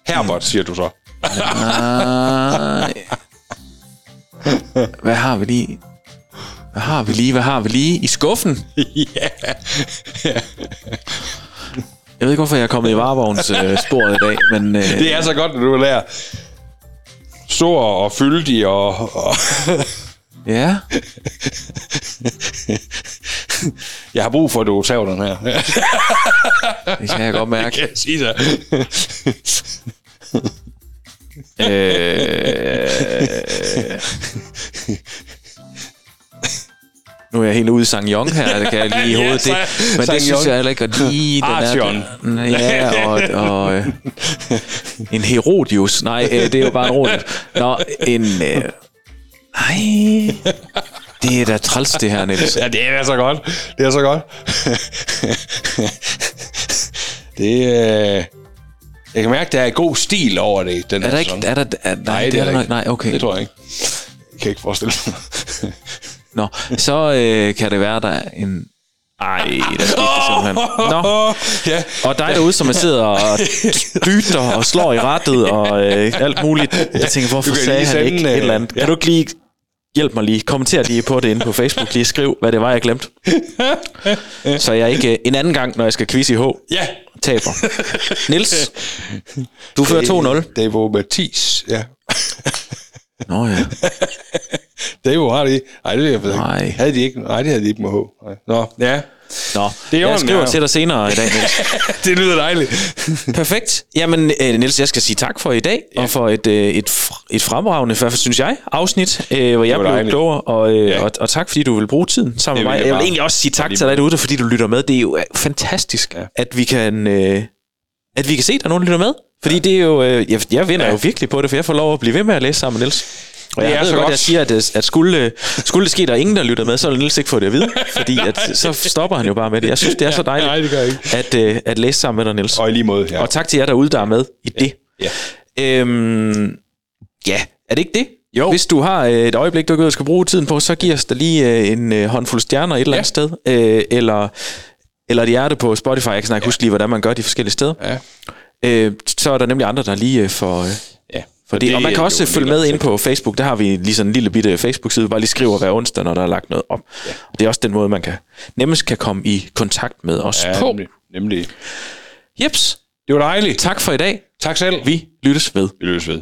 Herbert, siger du så. nej. Hvad har vi lige? Hvad har vi lige? Hvad har vi lige? I skuffen? ja. Jeg ved ikke, hvorfor jeg er kommet i varevogns øh, sporet i dag, men... Øh, Det er så godt, når du lærer stor og fyldig og, og Ja, jeg har brug for, at du tager den her. det kan jeg godt mærke. kan jeg sige dig. Øh, nu er jeg helt ude i Sang Yong her, det kan jeg lige i Ja, hovedet. Det, men Sang det synes jeg heller ikke at lige... Den Archeon. Er, ja, og, og øh, en Herodius. Nej, øh, det er jo bare en Herodius. Nå, en... Øh, nej, det er da træls, det her, Niels. Ja, det er så godt. Det er så godt. det øh, Jeg kan mærke, der er god stil over det. Den Er der ikke... Er der, er, Nej, det er der ikke. Nej, okay. Det tror jeg ikke. Jeg kan ikke forestille mig. Nå, så øh, kan det være, der er en... Ej, der skete det simpelthen. Nå, ja. Og dig derude, som sidder og dytter og slår i rettet og øh, alt muligt. Jeg tænker, hvorfor sagde han ikke et øh, eller andet? Kan ja. du ikke lige hjælpe mig lige? Kommenter lige på det inde på Facebook. Lige skriv, hvad det var, jeg glemte. Så jeg ikke øh, en anden gang, når jeg skal quizze i H, Ja. taber. Nils, du fører 2-0. Det var Mathis, ja. Nå ja. Det var har de. Nej, det er jeg ikke. Nej. Havde de ikke? Nej, det havde de ikke med H. Nej. Nå, ja. Nå, Det er jeg skriver ja. til dig senere i dag, Niels. det lyder dejligt. Perfekt. Jamen, øh, Niels, jeg skal sige tak for i dag, ja. og for et, øh, et, et fremragende, hvert fald synes jeg, afsnit, øh, hvor jeg blev dejligt. klogere, og, øh, Ja. og, og tak, fordi du vil bruge tiden sammen Det med mig. jeg Jeg vil egentlig også sige tak til dig derude, fordi du lytter med. Det er jo fantastisk, ja. At vi kan... Øh, at vi kan se, at der er nogen, der lytter med. Fordi det er jo, øh, jeg, jeg vinder. Ja. jo virkelig på det, for jeg får lov at blive ved med at læse sammen med Niels. Og jeg ved så godt, godt. jeg siger, at, at skulle, øh, skulle det ske, der er ingen, der lytter med, så vil Niels ikke få det at vide. Fordi at, så stopper han jo bare med det. Jeg synes, det er så dejligt Nej, det gør ikke. at, øh, at læse sammen med dig, Niels. Og lige måde, ja. Og tak til jer derude, der er med i det. Ja. Øhm, ja, er det ikke det? Jo. Hvis du har øh, et øjeblik, du ikke skal bruge tiden på, så giv os da lige en håndfuld stjerner et eller andet sted. Øh, eller, eller et hjerte på Spotify. Jeg kan snart ikke huske lige, hvordan man gør de forskellige steder. Ja. Øh, så er der nemlig andre, der lige får... Øh, ja. For det, og man kan også følge med ind på Facebook. Der har vi lige sådan en lille bitte Facebook-side, bare lige skriver hver onsdag, når der er lagt noget op. Ja. Og det er også den måde, man kan nemmest kan komme i kontakt med os Ja, på. nemlig. nemlig. Jeps, Det var dejligt. tak for i dag. Tak selv. Vi lyttes ved. Vi løs ved.